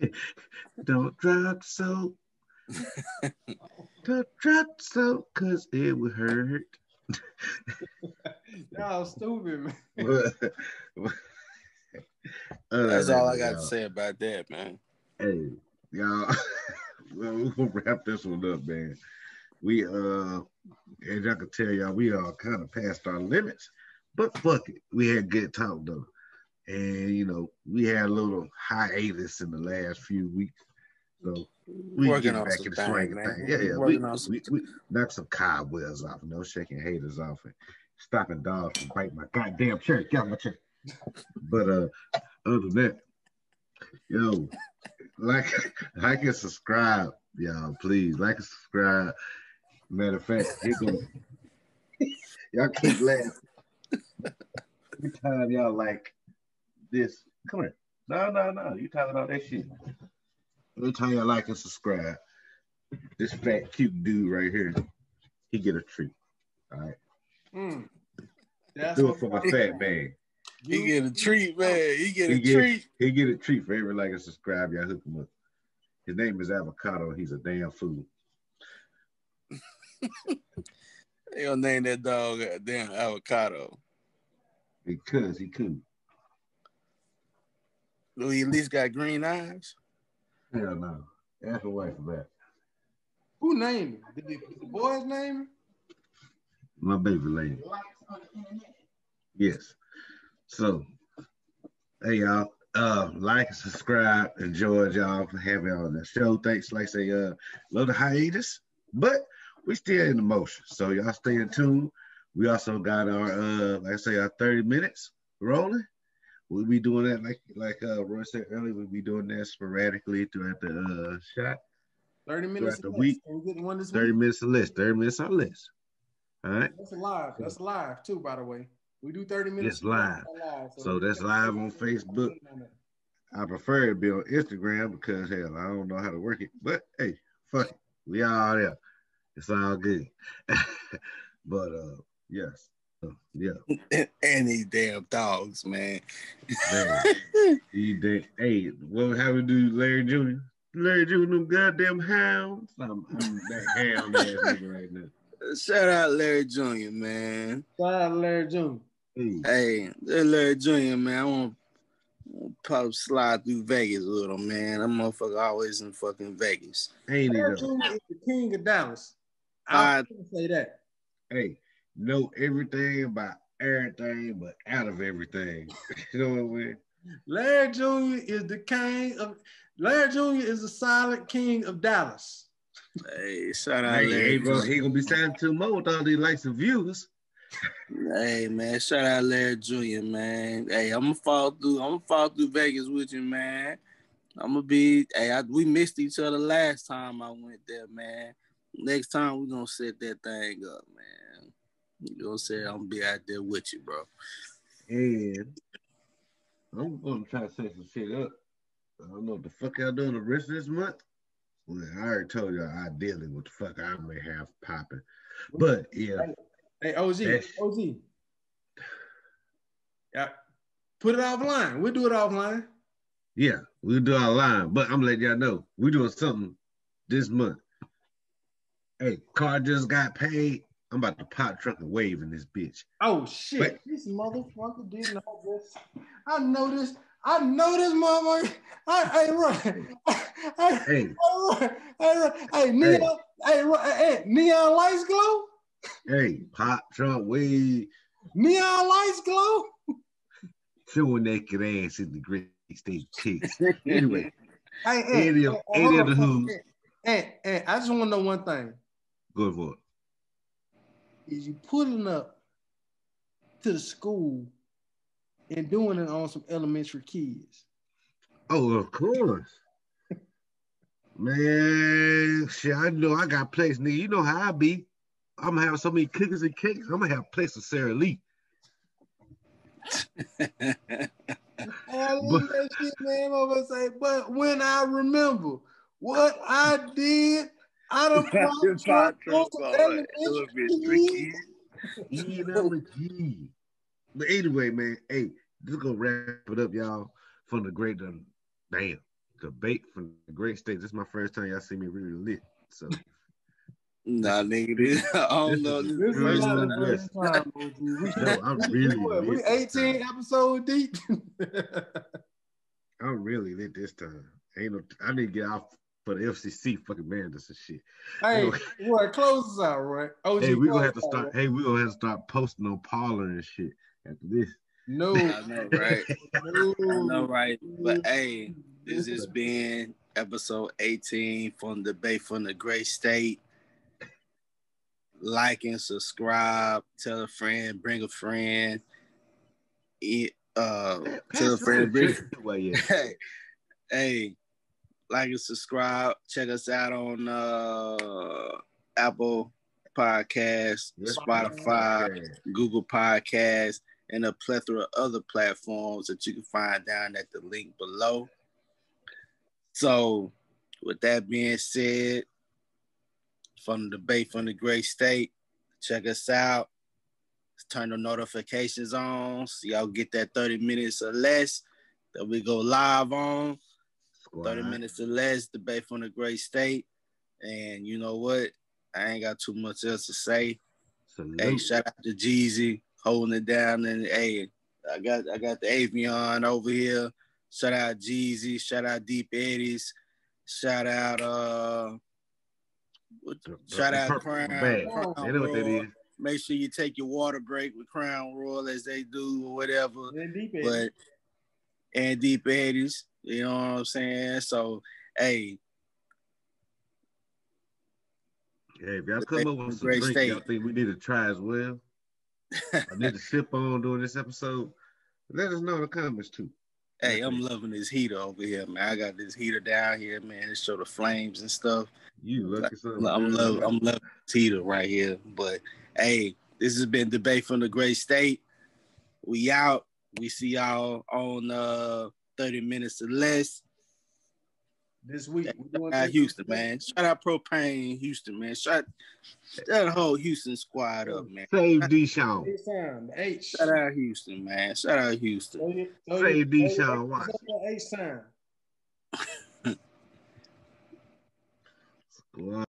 [laughs] Don't drop so. [laughs] Don't drop so, cause it would hurt. Y'all stupid, man. [laughs] Other That's all I got to y'all, say about that, man. Hey, y'all. [laughs] well, we're gonna wrap this one up, man. We uh, as y'all can tell, y'all, we all kind of past our limits, but fuck it, we had good talk though, and you know, we had a little hiatus in the last few weeks, so we Working get back in the things, swing man. things. Yeah, yeah, we, we, we knock some cobwebs off, no shaking haters off, and stopping dogs from biting my goddamn chair. Get my chair. But uh, other than that, yo, like, [laughs] like and subscribe, y'all. Please like and subscribe. Matter of fact, y'all keep laughing every time y'all like this. Come here. No, no, no. You talking about that shit. Every time y'all like and subscribe, this fat cute dude right here, he get a treat. All right. Mm. That's Do it for my fat man. He get a treat, man. He get a get, treat. he get a treat for every like and subscribe. Y'all hook him up. His name is Avocado. He's a damn fool. [laughs] They gonna name that dog uh, damn avocado. Because he could. Do he at least got green eyes? Hell no. Ask wife for that. Who named it? Did the, did the boys name? My baby lady. Yes. So, hey y'all, uh, like and subscribe. Enjoy y'all for having on the show. Thanks, like I say, uh, little hiatus, but we still in the motion. So y'all stay in tune. We also got our, uh, like I say, our 30 minutes rolling. We'll be doing that like like uh Roy said earlier. We'll be doing that sporadically throughout the uh shot. 30 minutes Throughout the week. We one this 30 week? minutes a list. 30 minutes on list. All right. That's live. That's live too, by the way. We do 30 minutes. It's live. live, So that's live on Facebook. I prefer it to be on Instagram because hell, I don't know how to work it. But hey, fuck it. We all there. It's all good. [laughs] but uh yes. Yeah. [laughs] and these damn dogs, man. Man. [laughs] he did hey, what how we do Larry Jr.? Larry Jr. them goddamn hounds. I'm, I'm that hound ass nigga right now. Shout out Larry Jr., man. Shout out Larry Jr. Hey, Hey, that Larry Jr., man. I want to probably slide through Vegas with him, man. That motherfucker always in fucking Vegas. ain't he Larry though? Jr. is the king of Dallas. I- I say that. Hey, know everything about everything but out of everything. [laughs] you know what I mean? Larry Jr. is the king of Larry Jr. is the silent king of Dallas. Hey, shout out Hey, Larry he, gonna, Jr. he gonna be signing to more with all these likes and views. Hey man, shout out Larry Jr. Man. Hey, I'm gonna fall through. I'm gonna fall through Vegas with you, man. I'm gonna be. Hey, I, we missed each other last time I went there, man. Next time we gonna set that thing up, man. You gonna say I'm gonna be out there with you, bro. And I'm gonna try to set some shit up. I don't know what the fuck y'all doing the rest of this month. Well, I already told y'all ideally what the fuck I may have popping. But yeah, Hey, OG, Yes. Yeah, Put it offline. we'll do it offline. Yeah, we'll do our line, but I'm letting y'all know we doing something this month. Hey, car just got paid. I'm about to pop truck and wave in this bitch. Oh shit! Wait. This motherfucker didn't know this. I know this. I know this motherfucker. I, hey, run. [laughs] Hey, Hey, run. Hey, run. Hey, neon. Hey, run. hey, neon lights glow. hey, pop truck wave, Neon lights glow. showing naked ass in the great state chicks. [laughs] Anyway, Hey, hey, Any of- hey, any of the on. who's. Hey, hey, I just want to know one thing. good for it. Is you pulling up to the school and doing it on some elementary kids? Oh, of course. Man, shit, I know I got place, nigga. You know how I be. I'm gonna have so many cookies and cakes. I'm gonna have place for Sara Lee. [laughs] I love that shit, man. Gonna say, but when I remember what I did, I done popped truck on some elementary kids. You know it, gee. But anyway, man, hey, this gonna wrap it up, y'all. From the great, um, damn, debate from the great state. This is my first time y'all see me really lit. So Nah, nigga, this, [laughs] I don't know. This, This is is the not first the time. first time, OG. [laughs] We, no, I'm really what, we 18 time. episodes deep. [laughs] I'm really lit this time. Ain't no, I need to get out for the FCC fucking manders and shit. hey, Roy, [laughs] close us out, Roy. OG, Hey, we gonna have to us out, start. Hey, we gonna have to start posting on Parler and shit after this. No, I know, right? [laughs] no, I know, right? But hey, this has been episode 18 from the Bay from the Great State. Like and subscribe. Tell a friend. Bring a friend. It, uh, tell a friend. Bring. Well, yeah. [laughs] Hey, hey, like and subscribe. Check us out on uh Apple Podcasts, Yes, Spotify. Google Podcasts, and a plethora of other platforms that you can find down at the link below. So, with that being said, from the Bay from the Great State, check us out. Turn the notifications on so y'all get that 30 minutes or less that we go live on. 30 Squad. minutes or less, debate Bay from the Great State. And you know what? I ain't got too much else to say. Salute. Hey, shout out to Jeezy holding it down. And hey, I got I got the Avion over here. Shout out Jeezy. Shout out Deep Eddy's. Shout out uh what, The- the- shout the out purple Crown. Crown They know what that Royal. Make sure you take your water break with Crown Royal as they do or whatever. Yeah, deep in. But and Deep Eddy's, you know what I'm saying? So hey, Hey, if y'all come up with some Great drinks y'all think we need to try as well, I need to sip on during this episode, let us know in the comments too. Hey, I'm loving this heater over here, man. I got this heater down here, man. It show the flames and stuff. You lucky. I'm loving I'm loving this heater right here. But hey, this has been debate from the great state. We out. We see y'all on uh 30 minutes or less. this week, we Shout out this- Houston, man. Shout out Propane Houston, man. Shout that whole Houston squad up, man. Save Deshaun. H sound. Shout out Houston, man. Shout out Houston. Throw your- throw Save your- Deshaun throw your- Watson. throw your H sound. [laughs] Squad.